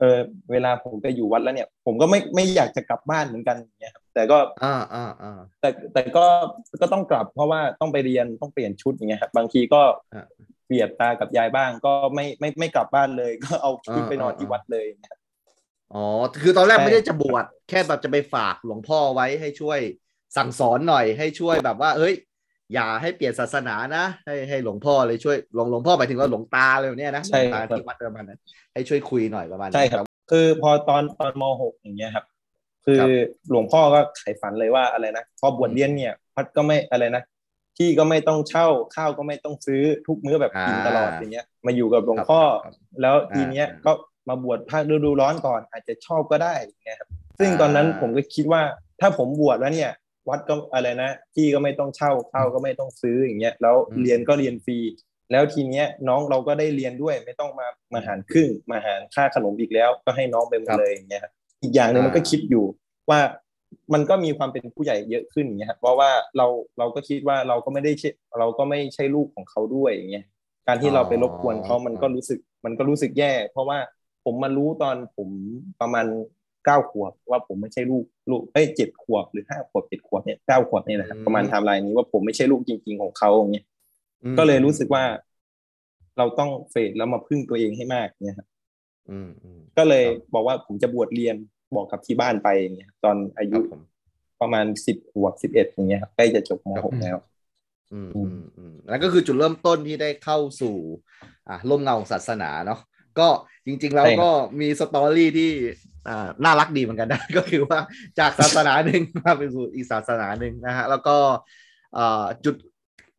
เออ เวลาผมไปอยู่วัดแล้วเนี่ย ผมก็ไม่ไม่อยากจะกลับบ้านเหมือนกันอย่างเงี้ยครับแต่แต่ก็อ่าอ่าอ่าแต่แต่ก็ก็ต้องกลับ เพราะว่าต้องไปเรียนต้องเปลี่ยนชุดอย่างเงี้ยครับบางทีก็อ่าเบียดตากับยายบ้าง ก็ไม่ไม่ไม่กลับบ้านเลย ก็เอาชุดอ่าไปนอนอ่าที่วัดเลยนะครับอ๋อคือตอนแรกใช่ไม่ได้จะบวชแค่แบบจะไปฝากหลวงพ่อไว้ให้ช่วย สั่งสอนหน่อยให้ช่วยแบบว่าเอ้ย อย่าให้เปลี่ยนศาสนานะ ให้ให้หลวงพ่อเลยช่วยหลวงหลวงพ่อหมายถึงว่าหลวงตาเลยเนี่ยนะหลใช่วงตาครับที่วัดประมาณนั้นให้ช่วยคุยหน่อยประมาณนั้นใช่ครับ คือพอตอนตอนมหกอย่างเงี้ยครับ คือครับหลวงพ่อก็ไขฝันเลยว่าอะไรนะพอบวชเรียนเนี่ยวัดก็ไม่อะไรนะที่ก็ไม่ต้องเช่าข้าวก็ไม่ต้องซื้อทุกมื้อแบบกินตลอดอย่างเงี้ย มาอยู่กับหลวงพ่อครับแล้วทีเนี้ยอ่าก็มาบวชภาคฤดูร้อนก่อน อาจจะชอบก็ได้อย่างเงี้ยครับซึ่งอ่าตอนนั้นผมก็คิดว่าถ้าผมบวชแล้วเนี่ย วัดก็อะไรนะที่ก็ไม่ต้องเช่าข้าวก็ไม่ต้องซื้ออย่างเงี้ยแล้วเรียนก็เรียนฟรีแล้วทีเนี้ยน้องเราก็ได้เรียนด้วยไม่ต้องมามาหารครึ่งมาหารค่าขนมอีกแล้ว ก็ให้น้องไปหมดเลยอย่างเงี้ยครับอีกอย่างหนึ่งมันก็คิดอยู่ว่ามันก็มีความเป็นผู้ใหญ่เยอะขึ้นอย่างเงี้ยครับเพราะว่าเราเราก็คิดว่าเราก็ไม่ได้ใช่เราก็ไม่ใช่ลูกของเขาด้วยอย่างเงี้ยการที่เราไปรบกวนเขามันก็รู้สึกมันก็รู้สึกแย่ เพราะว่าผมมารู้ตอนผมประมาณ เก้าขวบว่าผมไม่ใช่ลูกลูกเอ้ยเจ็ดขวบหรือห้าขวบเจ็ดขวบเนี่ยเก้าขวบเนี่ยแหละครับประมาณไทม์ไลน์นี้ว่าผมไม่ใช่ลูกจริง ๆของเขาอย่างเงี้ยอืมก็เลยรู้สึกว่า เราต้อง fade แล้วมาพึ่งตัวเองให้มากเนี่ยครับอืมอืมก็เลยครับบอกว่าผมจะบวชเรียนบอกกับที่บ้านไปอย่างเงี้ยตอนอาคยุรับผมประมาณสิบขวบสิบเอ็ดอย่างเงี้ยครับใกล้จะจบมครับหกแล้วอืมอือืมมอืมแล้วก็คือจุดเริ่มต้นที่ได้เข้าสู่ อ่าร่มเงาของศาสนาเนาะ ก็จริง ๆ แล้วใช่ครับก็มีสตอรี่ที่อ่าน่ารักดีเหมือนกันนะ ก็คือว่าจากศาสนาหนึ่งมาไปสู่อีกศาสนาหนึ่งนะฮะแล้วก็อ่าจุด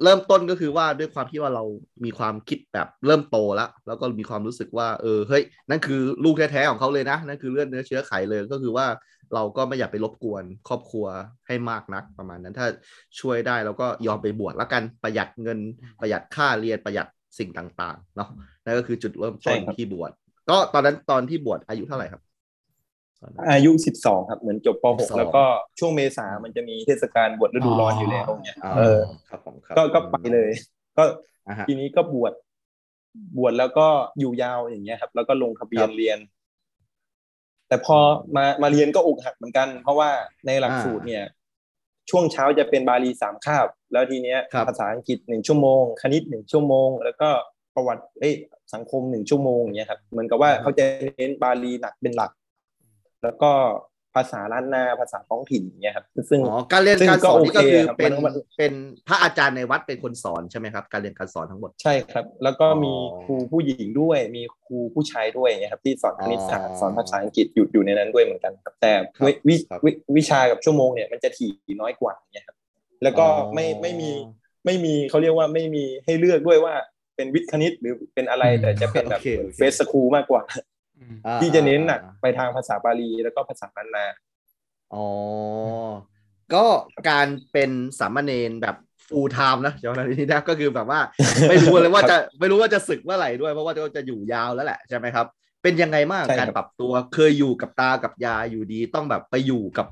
เริ่มต้นก็คือว่าด้วยความที่ว่าเรามีความคิดแบบเริ่มโตแล้ว แล้วก็มีความรู้สึกว่าเออเฮ้ยนั่นคือลูกแท้ๆของเขาเลยนะนั่นคือเลือดเนื้อเชื้อไขเลยก็คือว่าเราก็ไม่อยากไปรบกวนครอบครัวให้มากนักประมาณนั้นถ้าช่วยได้เราก็ยอมไปบวชแล้วกันประหยัดเงินประหยัดค่าเรียนประหยัดสิ่งต่างๆเนาะ นั่นก็คือจุดเริ่มต้นใช่ครับที่บวชก็ตอนนั้นตอนที่บวชอายุเท่าไหร่ครับตอนนั้นอายุสิบสองครับ เหมือนจบปหก12แล้วก็ช่วงเมษามันจะมีเทศกาลบวชฤดูร้อนอยู่แล้วเนี่ยอ๋อเออครับผมครับก็ก็ไปเลย ก็อ่าฮะทีนี้ก็บวชบวชแล้วก็อยู่ยาวอย่างเงี้ยครับ แล้วก็ลงทะเบียคนรับเรียน แต่พอมามาเรียนก็อกหักเหมือนกัน เพราะว่าในหลักอ่าสูตรเนี่ย ช่วงเช้าจะเป็นบาลีสามคาบ แล้วทีเนี้ยครับภาษาอังกฤษหนึ่งชั่วโมง คณิตหนึ่งชั่วโมง แล้วก็ประวัติ เอ้ย สังคมหนึ่งชั่วโมงอย่างเงี้ยครับเหมือนกับว่าเขาจะเน้นบาลีหนักเป็นหลัก แล้วก็ภาษาล้านนาภาษาท้องถิ่นอย่างเงี้ยครับ ซึ่งอ๋อการเรียนซึ่งการสอนก็นี่ก็โอเคคือครับเป็นมันมันเป็นพระอาจารย์ในวัดเป็นคนสอนใช่ไหมครับ การเรียนการสอนทั้งหมดใช่ครับ แล้วก็มีอ๋อครูผู้หญิงด้วย มีครูผู้ชายด้วยอย่างเงี้ยครับ ที่สอนคณิตศาสตอ๋ร์อสอนภาษาอังกฤษอยู่อยู่ในนั้นด้วยเหมือนกันครับแต่ครับวิวิครับวิวิชากับชั่วโมงเนี่ยมันจะถี่น้อยกว่าอย่างเงี้ยครับแล้วก็อ๋อไม่ไม่มีไม่มีเขาเรียกว่าไม่มีให้เลือกด้วยว่า เป็นวิทย์คณิตหรือเป็นอะไรอืมแต่จะเป็นแบบโอเคโอเคเฟสสคูลมากกว่าอ่าที่จะเน้นหนักอ่าไปทางภาษาบาลีแล้วก็ภาษาล้านนาอ๋อ ก็การเป็นสามเณรแบบ full time นะย้อนไปนี้นะก็คือแบบว่า ไม่รู้เลยว่าจะไม่รู้ว่าจะศึกเมื่อไหร่ด้วยเพราะว่าจะอยู่ยาวแล้วแหละใช่ไหมครับ เป็นยังไงบ้างใช่ครับการปรับตัวเคยอยู่กับตากับยายอยู่ดีต้องแบบไปอยู่กับ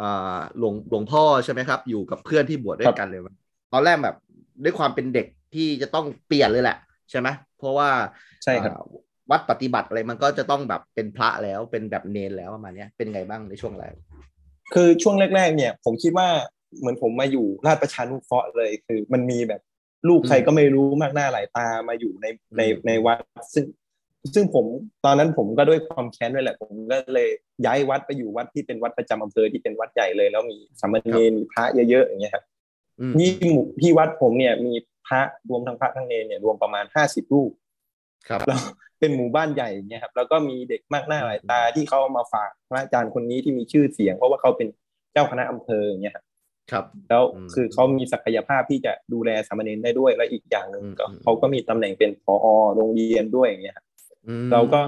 อ่าหลวงหลวงพ่อใช่ไหมครับ อยู่กับเพื่อนที่บวชด้วยกันเลยมั้ยตอนแรกแบบด้วยความเป็นเด็ก ที่จะต้องเปลี่ยนเลยแหละ ใช่ไหมเพราะว่าใช่ครับอ่าวัดปฏิบัติอะไรมันก็จะต้องแบบเป็นพระแล้วเป็นแบบเนนแล้วประมาณเนี้ยเป็นไงบ้างในช่วงแรก คือช่วงแรก ๆ เนี่ย ผมคิดว่าเหมือนผมมาอยู่ราชประชานุเคราะห์เลย คือมันมีแบบลูกใครก็ไม่รู้มากหน้าหลายตามาอยู่ในในอืมในวัดซึ่ง ซึ่งผมตอนนั้นผมก็ด้วยความแค้นด้วยแหละ ผมก็เลยย้ายวัดไปอยู่วัดที่เป็นวัดประจำอำเภอที่เป็นวัดใหญ่เลย แล้วมีสามเณรมีพระเยอะๆอย่างเงี้ยครับอืมนี่หมู่ที่วัดผมเนี่ยมี พระรวมทั้งพระทั้งเนรเนี่ยรวมประมาณห้าสิบรูปครับแล้วเป็นหมู่บ้านใหญ่อย่างเงี้ยครับ แล้วก็มีเด็กมากหน้าหลายตาที่เขาเอามาฝากพระอาจารย์คนนี้ที่มีชื่อเสียง เพราะว่าเขาเป็นเจ้าคณะอำเภออย่างเงี้ยครับครับ แล้วอืมคือเขามีศักยภาพที่จะดูแลสามเณรได้ด้วยและอีกอย่างหนึ่งก็อืมเขาก็มีตำแหน่งเป็นผอโรงเรียนด้วยอย่างเงี้ยครับอืมเราก็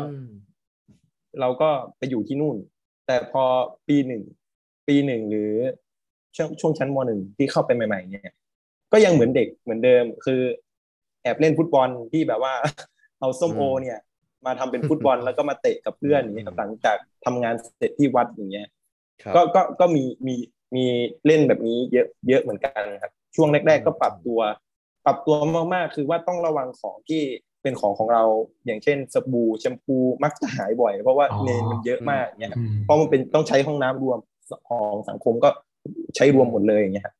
เราก็ไปอยู่ที่นู่น แต่พอปีหนึ่งปีหนึ่งหรือช่วงช่วงชั้นมหนึ่งที่เข้าไปใหม่ ๆ เนี่ย ก็ยังเหมือนเด็กเหมือนเดิม คือแอบเล่นฟุตบอลที่แบบว่า เอาส้มโอเนี่ย มาทำเป็นฟุตบอลแล้วก็มาเตะกับเพื่อนอย่างเงี้ยครับหลังจากทำงานเสร็จที่วัดอย่างเงี้ยครับก็ก็ก็มีมีมีเล่นแบบนี้เยอะเยอะเหมือนกันครับ ช่วงแรก ๆ ก็ปรับตัว ปรับตัวมากๆ คือว่าต้องระวังของที่เป็นของของเราอย่างเช่นสบู่แชมพูมักจะหายบ่อย เพราะว่าอ๋อเนนมันเยอะมากเนี่ยครับอืมเพราะมันเป็นต้องใช้ห้องน้ำรวมซของสังคมก็ใช้รวมหมดเลยอย่างเงี้ยครับครับผม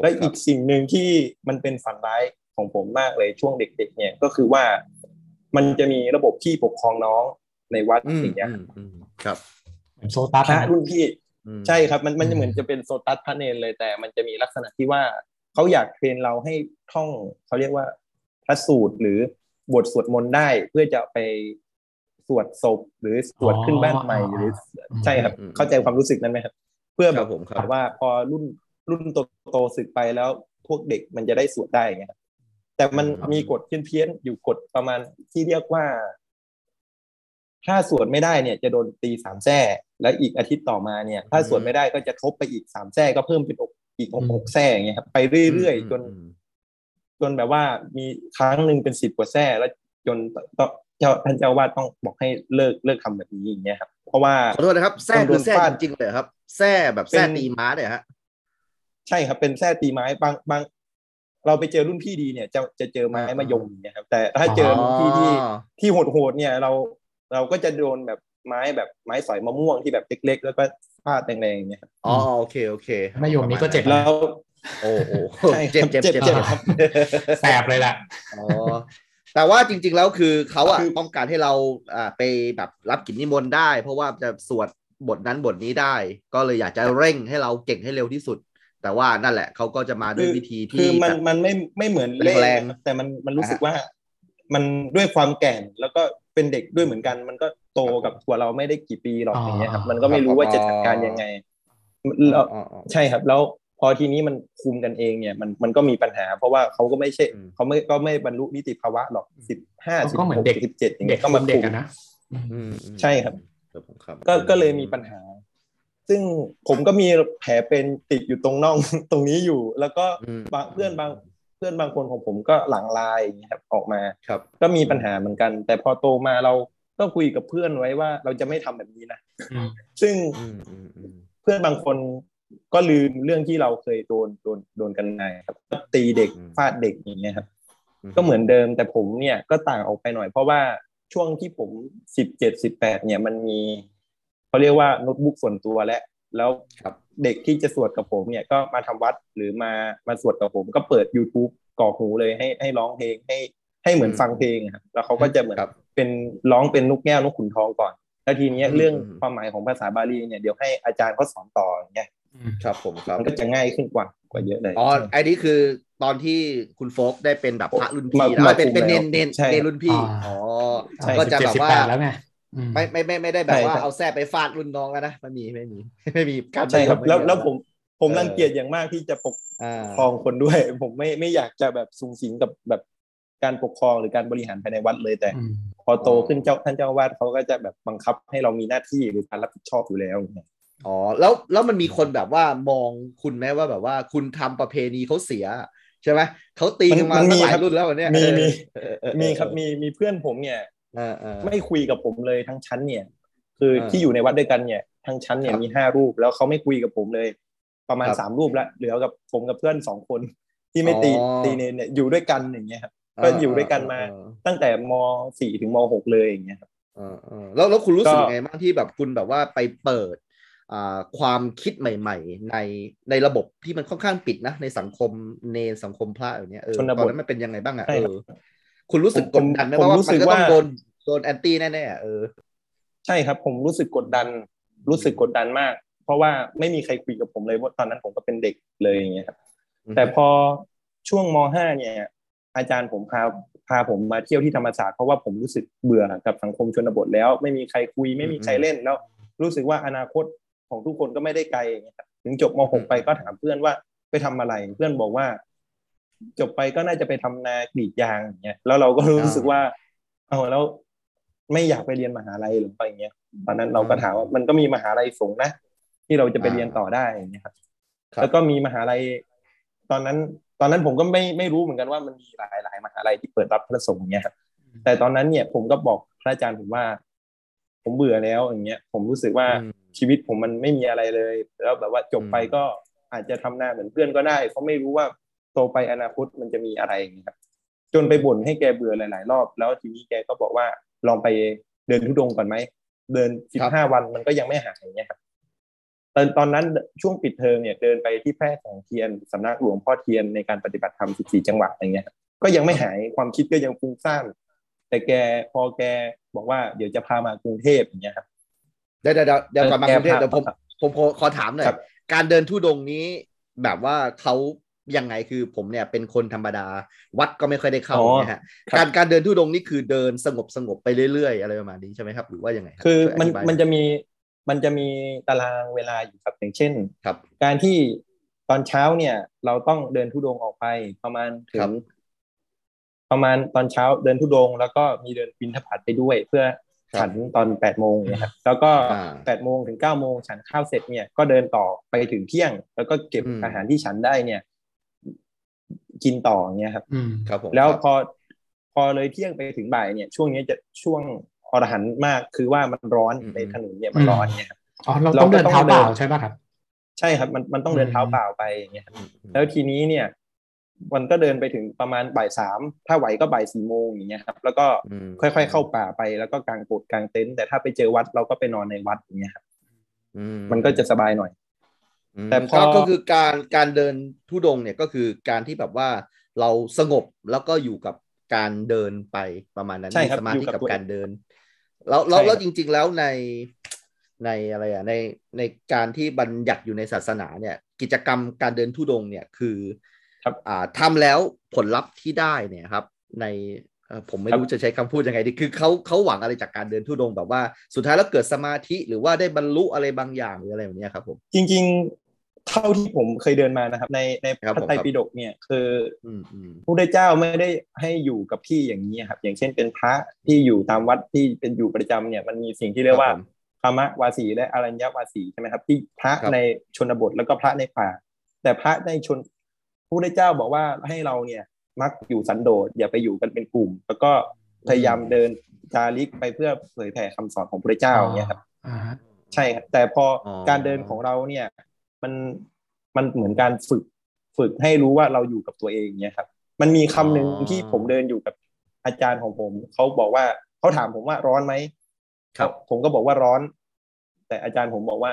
และอีกสิ่งหนึ่งที่มันเป็นฝันร้ายของผมมากเลยช่วงเด็ก ๆ เนี่ยก็คือว่ามันจะมีระบบที่ปกครองน้องในวัดอืมอย่างเงี้ยอืมอืมครับเหมือนโซตัสพระนะรุ่นพี่อืมใช่ครับ มันมันอืจะมเหมือนจะเป็นโซตัสพระเนรเลยแต่ มันจะมีลักษณะที่ว่าเขาอยากเทรนเราให้ท่องเขาเรียกว่าพระสูตรหรือบทสวดมนต์ได้เพื่อจะไปสวดศพหรือสวดขึ้นบ้านใหม่หรือ ใช่ครับ เข้าใจความรู้สึกนั้นไหมครับ เพื่อคแบรับบผมครับแบบว่าพอรุ่น รุ่นโตโตๆสึกไปแล้ว พวกเด็กมันจะได้สวดได้อย่างเงี้ยครับแต่มันอืมมีกฎเพี้ยนๆอยู่กฎประมาณที่เรียกว่า ถ้าสวดไม่ได้เนี่ย จะโดนตีสามแส้แล้วอีกอาทิตย์ต่อมาเนี่ย ถ้าสวดไม่ได้ก็จะทบไปอีกสามแส้ก็เพิ่มเป็นอกอีกหกหกแส้อย่างเงี้ยครับไปเรื่อยๆจนมจนแบบว่ามีครั้งหนึ่งเป็นสิบกว่าแส้แล้วจนต้องเจ้าท่านเจ้าอาวาดต้องบอกให้เลิกเลิกทำแบบนี้อย่างเงี้ยครับ เพราะว่าขอโทษนะครับแซ่คนโดคือนแซ่ฟาดจริงๆเลยครับแซ่แบบแซ่เป็นตีม้าเนี่ยฮะ ใช่ครับเป็นแส้ตีไม้บางบาง เราไปเจอรุ่นพี่ดีเนี่ย จะจะเจอไม้อ่ามมายมอย่างเงี้ยครับแต่ถ้าเจอรุ่นพี่ที่อ๋อที่โหดโหดๆเนี่ยเราเราก็จะโดนแบบไม้แบบไม้สอยมะม่วงที่แบบเล็ก ๆ แล้วก็ฟาดแรงๆอย่างเงี้ยครับอ๋อโอเคโอเคมายมนี้ก็เจ็บแล้วโอ้โหใช่คเจ็บรับเจ็บเจ็บเจ็บเจ็บครับแสบเลยล่ะอ๋อแต่ว่าจริง ๆ แล้วคือเขาอะคือต้องการให้เราอ่าไปแบบรับกิจนิมนต์ได้ เพราะว่าจะสวดบทนั้นบทนี้ได้ ก็เลยอยากจะเร่งให้เราเก่งให้เร็วที่สุด แต่ว่านั่นแหละเขาก็จะมาด้วยวิธีคืที่อมันแบบมันไม่ไม่เหมือนเล่แรงแต่มันมันรู้สึกอ่าฮะว่า มันด้วยความแก่นแล้วก็เป็นเด็กด้วยเหมือนกัน มันก็โตครับกับตัวเราไม่ได้กี่ปีหรอกอ๋อออย่างเงี้ยครับมันก็ไม่รู้ว่าจะจัดการยังไงแล้วอ๋ออ๋อใช่ครับ แล้วพอทีนี้มันคุมกันเองเนี่ยมันมันก็มีปัญหา เพราะว่าเขาก็ไม่ใช่อืมเขาไม่ก็ไม่บรรลุนิติภาวะหรอกสิบห้าสิบก็เหมือหนกเด็กสิบเจ็ดอย่างเด็เงี้กยก็มาเด็กคุมกันนะอืมอืมใช่ครับครับผมครับก็ก็เลยมีปัญหา ซึ่งผมก็มีแผลเป็นติดอยู่ตรงน่องตรงนี้อยู่ แล้วก็อืมบางเพื่อนบางเพื่อนบางคนของผมก็หลังลายอย่างเงี้ยครับออกมาครับ ก็มีปัญหาเหมือนกัน แต่พอโตมาเราก็คุยกับเพื่อนไว้ว่าเราจะไม่ทำแบบนี้นะอืมซึ่งอืมอืมอืมเพื่อนบางคนก็ลืมเรื่องที่เราเคยโดนโดนโดนกันมาครับก็ตีเด็กฟาดเด็กอย่างเงี้ยครับ ก็เหมือนเดิมแต่ผมเนี่ยก็ต่างออกไปหน่อย เพราะว่าช่วงที่ผมสิบเจ็ดสิบแปดเนี่ยมันมี เขาเรียกว่าโน้ตบุ๊กส่วนตัวแล้วแล้วครับเด็กที่จะสวดกับผมเนี่ยก็มาทำวัดหรือมามาสวดกับผมก็เปิด YouTube ก่อหูเลยให้ให้ร้องเพลงให้ให้เหมือนฟังเพลงอะครับแล้วเขาก็จะเหมือนครับเป็นร้องเป็นนกแก้วนกขุนทองก่อนแล้วทีเนี้ยอืมเรื่องอืมความหมายของภาษาบาลีเนี่ยเดี๋ยวให้อาจารย์เขาสอนต่ออย่างเงี้ยครับผมครับมันก็จะง่ายขึ้นกว่ากว่าเยอะเลยอ๋อไอ้นี่คือตอนที่คุณโฟกได้เป็นแบบพระรุ่นพี่มาแล้วมาเป็นเป็นเนคุนมเนนใช่เนนรุ่นพี่อ่าอ๋อใช่ก็จะเจ็ดแบบสิบว่าแปดแล้ว ไงอืมไม่ไม่ไม่ไม่ได้แบบใช่ว่าครับเอาแส้ไปฟาดรุ่นน้องแล้วนะไม่มีไม่มีไม่มีการใช่ครับไม่มีแล้วแล้วผมผมเออรังเกียจอย่างมากที่จะปกอ่าครองคนด้วย ผมไม่ไม่อยากจะแบบสูงสิงกับแบบการปกครองหรือการบริหารภายในวัดเลยแต่อืมพอโตขึ้นเจ้าท่านเจ้าอาวาดเขาก็จะแบบบังคับให้เรามีหน้าที่หรือการรับผิดชอบอยู่แล้วอย่างเงี้ยอ๋อแล้วแล้วมันมีคนแบบว่ามองคุณไหมว่าแบบว่าคุณทำประเพณีเขาเสียใช่ไหมเขาตีกันมาตั้งหลายรุ่นแล้วเนี่ยมีมีเออเออเออมีครับมีมีเพื่อนผมเนี่ยเออเออ ไม่คุยกับผมเลยทั้งชั้นเนี่ย คือเออที่อยู่ในวัดด้วยกันเนี่ย ทั้งชั้นเนี่คยรับมีห้ารูปแล้วเขาไม่คุยกับผมเลย ประมาณครับสามรูปแล้วเหลือกับผมกับเพื่อนสองคน ที่ไม่ตีอ๋อตีเนรเนี่ยอยู่ด้วยกันอย่างเงี้ยครับก็อยู่ด้วยกันมาเออตั้งแต่มสี่ถึงมหกเลยอย่างเงี้ยครับเออเออแล้วแล้วคุณรู้สึกก็ยังไงบ้างที่แบบคุณแบบว่าไปเปิดอ่าความคิดใหม่ ๆ ในในระบบที่มันค่อนข้างปิดนะในสังคมในสังคมพระอย่างเนี้ยเออชนบทตอนนั้นมันเป็นยังไงบ้างอะใช่เอครับอ คุณรู้สึกกดดันไหมผมว่ารู้มัสึนกก็ต้องว่าโดนโดนแอนตี้แน่ๆอะเออ ใช่ครับ ผมรู้สึกกดดัน รู้สึกกดดันมาก เพราะว่าไม่มีใครคุยกับผมเลยว่าตอนนั้นผมก็เป็นเด็กเลยอย่างเงี้ยครับ แต่พอช่วงมห้าเนี่ย อาจารย์ผมพาพาผมมาเที่ยวที่ธรรมศาสตร์เพราะว่าผมรู้สึกเบื่อกับสังคมชนบทแล้ว ไม่มีใครคุยไม่มีใครเล่นแล้ว รู้สึกว่าอนาคตของทุกคนก็ไม่ได้ไกลอย่างเงี้ยครับถึงจบมหกไปก็ถามเพื่อนว่าไปทำอะไร เพื่อนบอกว่า จบไปก็น่าจะไปทำนากรีดยางอย่างเงี้ยแล้วเราก็รู้สึกว่าเอาแล้วไม่อยากไปเรียนมหาลัยหรือไปอย่างเงี้ยตอนนั้นเราก็ถามว่ามันก็มีมหาลัยสงฆ์นะที่เราจะไปเรียนต่อได้อย่างเงี้ยครับครับ แล้วก็มีมหาลัย ตอนนั้น ตอนนั้นผมก็ไม่ไม่รู้เหมือนกันว่ามันมีหลายหลายมหาลัยที่เปิดรับพระสงฆ์เนี่ยครับแต่ตอนนั้นเนี่ยผมก็บอกพระอาจารย์ผมว่า ผมเบื่อแล้วอย่างเงี้ย ผมรู้สึกว่าอืมชีวิตผมมันไม่มีอะไรเลย แล้วแบบว่าจบไปก็อาจจะทำหน้าเหมือนเพื่อนก็ได้เขาะไม่รู้ว่า โตไปอนาคตมันจะมีอะไรอย่างเงี้ยครับ จนไปบ่นให้แกเบื่อหลาย ๆ รอบ แล้วทีนี้แกก็บอกว่าลองไปเดินทุดงค์ก่อนไหมเดินสิบห้าวันมันก็ยังไม่หายอย่างเงี้ยครับตอนตอนนั้นช่วงปิดเทอมเนี่ยเดินไปที่แพร่แสงเทียนสำนักหลวงพ่อเทียนในการปฏิบัติธรรม 14 จังหวัดอย่างเงี้ยก็ยังไม่หายความคิดก็ยังฟุ้งซ่านแต่แกพอแกบอกว่าเดี๋ยวจะพามากรุงเทพอย่างเงี้ยครับเดี๋ยวเดี๋ยวเดี๋ยวเดี๋ยวก่อนมากรุงเทพแกพาเดี๋ยวผมผมขอขอถามหน่อยครับการเดินทุดงค์นี้แบบว่าเขา ยังไงคือผมเนี่ยเป็นคนธรรมดา วัดก็ไม่ค่อยได้เข้าอ๋อนะฮะครับการการเดินทุดงค์นี่คือเดินสงบสงบไปเรื่อยๆ อะไรประมาณนี้ใช่ไหมครับหรือว่ายังไงรับคือมันช่วยธิบายมันจะมีมันจะมีตารางเวลาอยู่ครับอย่างเช่นครับ การที่ตอนเช้าเนี่ยเราต้องเดินทุดงค์ออกไปประมาณถึครังบประมาณตอนเช้าเดินทุดงค์แล้วก็มีเดินบินทบาทไปด้วย เพื่อฉันตอนแปดโมงเนี่ยครับแล้วก็อ่าแปดโมงถึงเก้าโมงฉันข้าวเสร็จเนี่ยก็เดินต่อไปถึงเที่ยง แล้วก็เก็บอืมอาหารที่ฉันได้เนี่ย กินต่อเนี่ยครับอืมครับผมแล้วครับพอพอเลยเที่ยงไปถึงบ่ายเนี่ย ช่วงนี้จะช่วงอรหันต์มากคือว่ามันร้อนอืมในถนนเนี่ยมันร้อนเนี่ยครับอ๋อเราต้องเดินเราก็ต้องเท้าเปล่าเดินใช่ป่ะครับ ใช่ครับ มันมันต้องเดินเท้าเปล่าไปอย่างเงี้ยครับอืมอืมแล้วทีนี้เนี่ย มันก็เดินไปถึงประมาณบ่ายสามถ้าไหวก็บ่ายสี่โมงอย่างเงี้ยครับ แล้วก็อืมค่อยๆเข้าป่าไปแล้วก็กางโปดกางเต็นท์แต่ถ้าไปเจอวัดเราก็ไปนอนในวัดอย่างเงี้ยครับอืมันก็จะสบายหน่อยอืม แต่พอก็ก็คือการการเดินทุดงค์เนี่ยก็คือการที่แบบว่าเราสงบแล้วก็อยู่กับการเดินไปประมาณนั้นใช่มีครับสมาอยู่ธิกับกับตัวเองการเดิน แล้วแล้วใช่ครับแล้วจริง ๆแล้วในในอะไรอะในในการที่บัญญัติอยู่ในศาสนาเนี่ย กิจกรรมการเดินทุดงค์เนี่ยคือครับอ่าทำแล้วผลลัพธ์ที่ได้เนี่ยครับ ในเอ่อผมไม่ครับรู้จะใช้คำพูดยังไงดีคือเขาเขาหวังอะไรจากการเดินทุดงค์แบบว่าสุดท้ายแล้วเกิดสมาธิหรือว่าได้บรรลุอะไรบางอย่างหรืออะไรแบบเนี้ยครับผมจริงๆ เท่าที่ผมเคยเดินมานะครับ ในในพครับระผมไตรครับปิฎกเนี่ยคืออืมอืมพระพุทธเจ้าไม่ได้ให้อยู่กับที่อย่างนี้ครับ อย่างเช่นเป็นพระที่อยู่ตามวัดที่เป็นอยู่ประจำเนี่ยมันมีสิ่งที่เรียกว่าครับผมธรรมวาสีและอรัญญวาสีใช่ไหมครับ ที่พระครับในชนบทแล้วก็พระในป่า แต่พระในชนพระพุทธเจ้าบอกว่าให้เราเนี่ยมักอยู่สันโดษอย่าไปอยู่กันเป็นกลุ่ม แล้วก็พยายามเดินจาริกไปเพื่อเผยแผ่คำสอนของพระพุทธเจ้าอย่างเนี่ยครับอ่าฮะใช่ครับแต่พอออการเดินของเราเนี่ย มันมันเหมือนการฝึกฝึกให้รู้ว่าเราอยู่กับตัวเองเนี่ยครับ มันมีคำหนึ่งอ๋อที่ผมเดินอยู่กับอาจารย์ของผมเขาบอกว่าเขาถามผมว่าร้อนไหมครับ ผมก็บอกว่าร้อน แต่อาจารย์ผมบอกว่า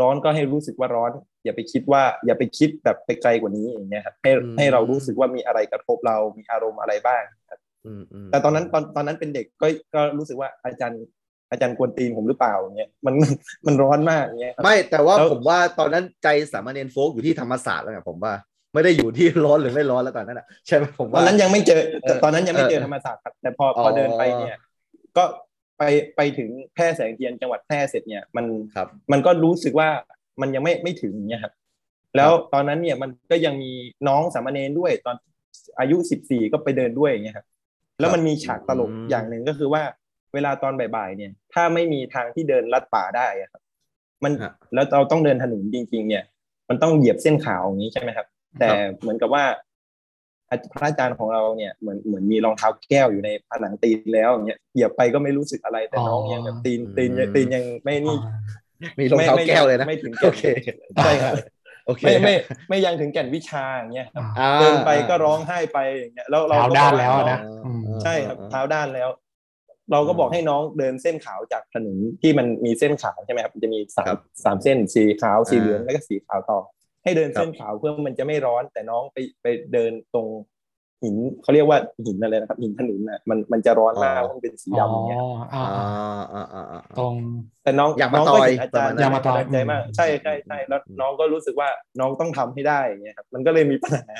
ร้อนก็ให้รู้สึกว่าร้อน อย่าไปคิดว่า อย่าไปคิดแบบไปไกลกว่านี้อย่างเงี้ยครับให้อืมให้เรารู้สึกว่ามีอะไรกระทบเรามีอารมณ์อะไรบ้างครับอืมอืมแต่ตอนนั้นตอนตอนนั้นเป็นเด็กก็ก็รู้สึกว่าอาจารย์ อาจารย์กวนตีนผมหรือเปล่าอย่างเงี้ยมันมันร้อนมากอย่างเงี้ยครับไม่แต่ว่าแล้วผมว่าตอนนั้นใจสามเณรโฟกอยู่ที่ธรรมศาสตร์แล้วไงผมว่าไม่ได้อยู่ที่ร้อนหรือไม่ร้อนแล้วตอนนั้นอะใช่ไหมผมตว่าอนนั้นยังไม่เจอเออตอนนั้นยังไม่เจอเออธรรมศาสตร์ครับแต่พออ๋อพอเดินไปเนี่ย ก็ไปไปถึงแพร่แสงเทียนจังหวัดแพร่เสร็จเนี่ยมันครับ มันก็รู้สึกว่ามันยังไม่ไม่ถึงเนี่ยครับแล้วตอนนั้นเนี่ยมันก็ยังมีน้องสามเณรด้วยตอนอายุสิบสี่ก็ไปเดินด้วยอย่างเงี้ยครับแล้วมันมีฉากตลกอืมอย่างหนึ่งก็คือว่า เวลาตอนบ่ายๆเนี่ย ถ้าไม่มีทางที่เดินลัดป่าได้อะครับ มันฮะแล้วเราต้องเดินถนนจริง ๆ เนี่ย มันต้องเหยียบเส้นขาวอย่างนี้ใช่ไหมครับ แต่เหมือนกับว่าอาพระอาจารย์ของเราเนี่ยเหมือนเหมือนมีรองเท้าแก้วอยู่ในผนังตีนแล้วอย่างเงี้ยเหยียบไปก็ไม่รู้สึกอะไรแต่น้องยังแบบตีนตีนยังตีนยังไม่นี่อ่ามีรองเท้าแก้วเลยนะไม่ถึงโอแก่นเคใช่ครับโอเคไม่ไม่ไม่ยังถึงแก่นวิชาอย่างเงี้ยครับอ่าเดินไปก็ร้องไห้ไปอย่างเงี้ยแล้วเราเท้าก็ด้านบอกแล้วอะน้นะองอืมใช่ครับเท้าด้านแล้ว เราก็บอกให้น้องเดินเส้นขาวจากถนนที่มันมีเส้นขาวใช่ไหมครับมันจะมีสาครัมบสามเส้นสีขาวสีอ่าเหลืองแล้วก็สีขาวต่อ ให้เดินครับเส้นขาวเพื่อมันจะไม่ร้อน แต่น้องไปไปเดินตรงหินเขาเรียกว่าหินอะไรนะครับหินถนนน่ะมันมันจะร้อนมากเพราะมันเป็นสีอ๋อดำอย่างเงี้ยอ่าอ่าอ่าอ่าอ่าอ่าตรงแต่น้องอยากมาน้องต่ก็อยเห็นอาจารย์ประมาณนั้นอยากมาต่อยใจมากอืมใช่ใช่ใช่แล้วอืมน้องก็รู้สึกว่าน้องต้องทำให้ได้อย่างเงี้ยครับมันก็เลยมีปัญหา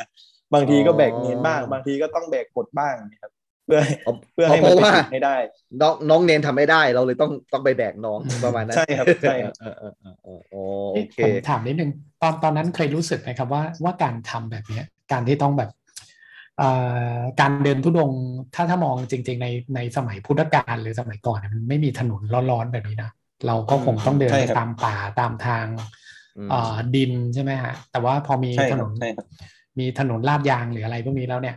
บางทีก็แบกเงินบ้าง บางทีก็ต้องแบกกดบ้างเนี่ยครับเพื่อให้เพราะเพื่อให้เพมันราะไปว่าถึงให้ได้ น้องน้องเนนทำไม่ได้ เราเลยต้องต้องไปแบกน้องอืมประมาณนั้นใช่ครับใช่ครับเออเออเออเออโอเอ๊ะเคผมถามนิดนึงตอนตอนนั้นเคยรู้สึกไหมครับว่าว่าการทำแบบเนี้ย การที่ต้องแบบเอ่อการเดินทุดงค์ถ้าถ้ามองจริง ๆ ในในสมัยพุทธกาลหรือสมัยก่อนเนี่ยมันไม่มีถนนร้อนๆแบบนี้นะเราก็คงต้องเดินใช่ไปครับตามป่าตามทางอืมเอ่อดินใช่ไหมฮะแต่ว่าพอมีใช่ถครันบนใช่ครับมีถนนลาดยางหรืออะไรพวกนี้แล้วเนี่ย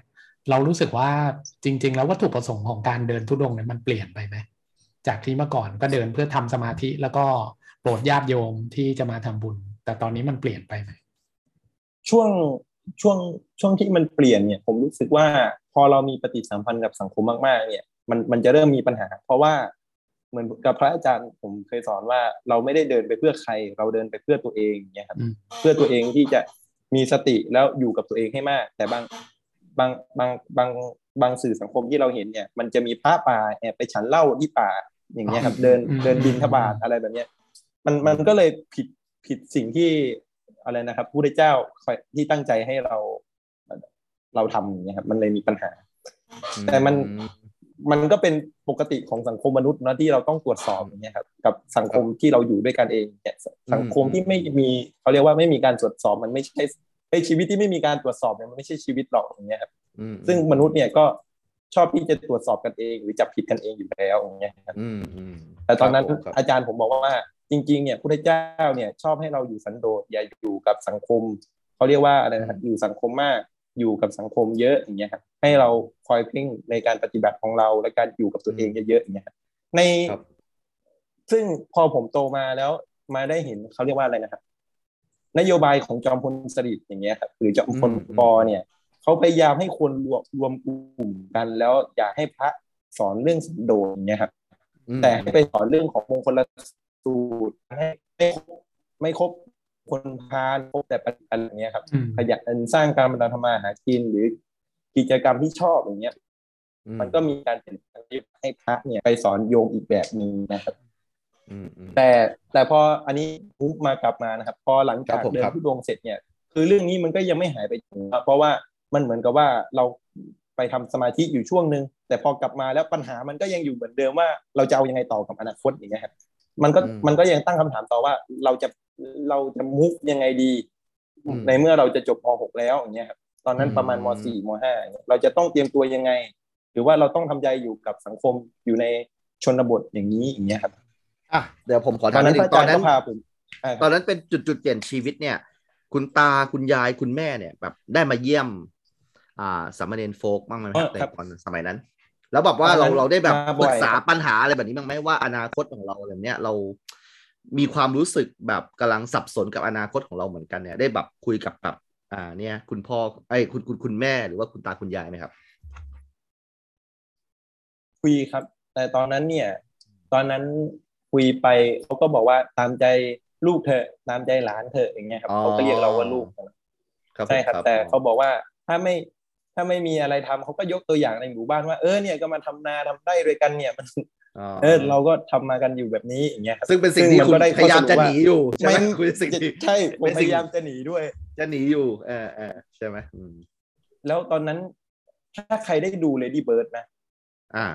เรารู้สึกว่าจริง ๆ แล้ววัตถุประสงค์ของการเดินทุดงค์เนี่ยมันเปลี่ยนไปไหมจากที่เมื่อก่อนก็เดินเพื่อทำสมาธิแล้วก็โปรดญาติโยมที่จะมาทำบุญ แต่ตอนนี้มันเปลี่ยนไปไหมช่วงช่วงช่วงที่มันเปลี่ยนเนี่ย ผมรู้สึกว่าพอเรามีปฏิสัมพันธ์กับสังคมมากๆ เนี่ยมันมันจะเริ่มมีปัญหา เพราะว่าเหมือนกับพระอาจารย์ผมเคยสอนว่าเราไม่ได้เดินไปเพื่อใคร เราเดินไปเพื่อตัวเองเนี่ยครับอืมเพื่อตัวเองที่จะมีสติแล้วอยู่กับตัวเองให้มาก แต่บาง บางบางบางบางสื่อสังคมที่เราเห็นเนี่ย มันจะมีพระป่าแอบไปฉันเหล้าที่ป่าอย่างเงี้ยครับ เดินอืมเดินบินทบาทอะไรแบบเนี้ย มันมันก็เลยผิดผิดสิ่งที่อะไรนะครับพระพุทธเจ้าคอยที่ตั้งใจให้เราเราทำอย่างเงี้ยครับมันเลยมีปัญหา แต่มันมันก็เป็นปกติของสังคมมนุษย์นะที่เราต้องตรวจสอบอย่างเงี้ยครับกับสังคมที่เราอยู่ด้วยกันเองเนี่ยสังคมที่ไม่มีเขาเรียกว่าไม่มีการตรวจสอบมันไม่ใช่ ไอ้ยชีวิตที่ไม่มีการตรวจสอบเนี่ยมันไม่ใช่ชีวิตหรอกอย่างเงี้ยครับอืมซึ่งมนุษย์เนี่ยก็ชอบที่จะตรวจสอบกันเอง หรือจับผิดกันเองอยู่แล้วอย่างเงี้ยครับอืมอืมแต่ตอนนั้นครับผมครับอาจารย์ผมบอกว่าจริงๆเนี่ยพุทธเจ้าเนี่ยชอบให้เราอยู่สันโดษอย่าอยู่กับสังคมเขาเรียกว่าอะไรนะครับอยู่สังคมมากอยู่กับสังคมเยอะอย่างเงี้ยครับให้เราคอยเพ่งในการปฏิบัติของเราและการอยู่กับตัวเองเยอะๆอย่างเงี้ยครับในครับซึ่งพอผมโตมาแล้วมาได้เห็นเขาเรียกว่าอะไรนะครับ นโยบายของจอมพลสฤษดิ์อย่างเงี้ยครับหรือจอมพลอืมปอเนี่ยเขาพยายามให้คนรวมรวมกลุ่มกัน แล้วอย่าให้พระสอนเรื่องสันโดษอย่างเงี้ยครับอืมแต่ให้ไปสอนเรื่องของมงคลสูตรให้ไม่ครบไม่ครบคนพาลครบแต่ปัจจัยอย่างเงี้ยครับอืมขยันสร้างการบรรดาธรรมาหากินหรือกิจกรรมที่ชอบอย่างเงี้ยอืมันก็มีการเปลี่ยนแปลงที่ให้พระเนี่ยไปสอนโยมอีกแบบหนึงนะครับอืมอืม แต่แต่พออันนี้มุกมากลับมานะครับ พอหลังจากครับผมเดินครับทุดงค์เสร็จเนี่ย คือเรื่องนี้มันก็ยังไม่หายไปถึงครับเพราะว่ามันเหมือนกับว่าเราไปทำสมาธิอยู่ช่วงหนึ่งแต่พอกลับมาแล้วปัญหามันก็ยังอยู่เหมือนเดิมว่าเราจะเอายังไงต่อกับอนาคตอย่างเงี้ยครับมันก็อืมมันก็ยังตั้งคำถามต่อว่าเราจะเราจะมุกยังไงดีอืมในเมื่อเราจะจบม .6 แล้วอย่างเงี้ยครับตอนนั้นประมาณมอืม .4 ม .5 เนี่ยเราจะต้องเตรียมตัวยังไง หรือว่าเราต้องทำใจอยู่กับสังคมอยู่ในชนบทอย่างนี้อย่างเงี้ยครับ อะเดี๋ยวผมขอตถาอมนนินั้ดนนึพระงอาตจาอนนั้นรย์ก็พาผมอ่าตอนนั้นเป็นจุดจุดเปลี่ยนชีวิตเนี่ย คุณตาคุณยายคุณแม่เนี่ยแบบได้มาเยี่ยม อ่าสามเณรโฟกบ้างไหมครับในตอนสมัยนั้น แล้วแบบว่าเราเราได้แบบปรึกษาปัญหาอะไรแบบนี้บ้างไหมว่าอนาคตของเราอะไรเนี้ยเรามีความรู้สึกแบบกำลังสับสนกับอนาคตของเราเหมือนกันเนี่ย ได้แบบคุยกับแบบอ่าเนี่ย คุณพ่อไอ้ยคุณคุณคุณแม่หรือว่าคุณตาคุณยายไหมครับ คุยครับ แต่ตอนนั้นเนี่ย ตอนนั้น คุยไปเขาก็บอกว่าตามใจลูกเธอะตามใจหลานเธอะอย่างเงี้ยครับอ๋อเขาก็เรียกเราว่าลูกนะครับใช่ครับผมแต่เขาบอกว่าถ้าไม่ถ้าไม่มีอะไรทำเขาก็ยกตัวอย่างในหมู่บ้านว่าเออเนี่ยก็มาทำนาทำได้ด้วยกันเนี่ยมันอ๋อเออเราก็ทำมากันอยู่แบบนี้อย่างเงี้ยครับซึ่งเป็นสิ่งที่ซึ่งมันคุณก็ได้พยายามจะข้อสรุปว่าหนีอยู่ใช่ไหมไม่คุณสิ่งที่ใช่ผมเป็นพสิ่งยายามจะหนีด้วย จะหนีอยู่เออเออใช่ไหมอืมแล้วตอนนั้นถ้าใครได้ดู Lady Bird นะ อ่า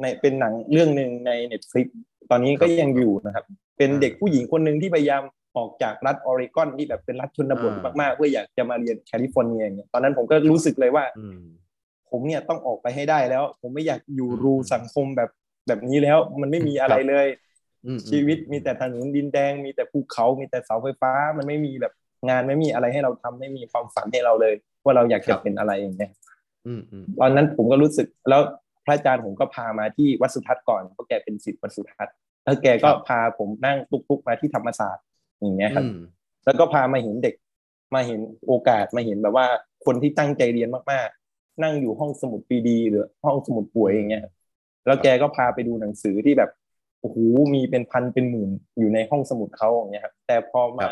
ในเป็นหนังเรื่องหนึ่งใน Netflix ตอนนี้ก็ยังอยู่นะครับ เป็นอ่าเด็กผู้หญิงคนหนึ่งที่พยายามออกจากรัฐออริกอนที่แบบเป็นรัฐชนบทอ่ามมากๆเพื่ออยากจะมาเรียนแคลิฟอร์เนียอย่างเงี้ยตอนนั้นผมก็รู้สึกเลยว่าอืมผมเนี่ยต้องออกไปให้ได้แล้ว ผมไม่อยากอยู่อืมรูสังคมแบบแบบนี้แล้ว มันไม่มีอะไรครับเลยอืมชีวิตมีแต่ถนนดินแดง มีแต่ภูเขามีแต่เสาไฟฟ้า มันไม่มีแบบงานไม่มีอะไรให้เราทำไม่มีความฝันให้เราเลย ว่าเราอยากจะเป็นอะไรอย่างเงี้ยอืมอืมตอนนั้นผมก็รู้สึกแล้ว พระอาจารย์ผมก็พามาที่วัดสุทัศน์ก่อนเพราะแกเป็นศิษย์วัดสุทัศน์แล้วแกก็พาผมนั่งตุกๆมาที่ธรรมศาสตร์อย่างเงี้ยครับอืมแล้วก็พามาเห็นเด็ก มาเห็นโอกาสมาเห็นแบบว่าคนที่ตั้งใจเรียนมากๆ นั่งอยู่ห้องสมุดปรีดีหรือห้องสมุดป๋วยอย่างเงี้ยครับแล้วแกก็พาไปดูหนังสือที่แบบโอ้โหมีเป็นพันเป็นหมื่นอยู่ในห้องสมุดเขาอย่างเงี้ยครับแต่พอมา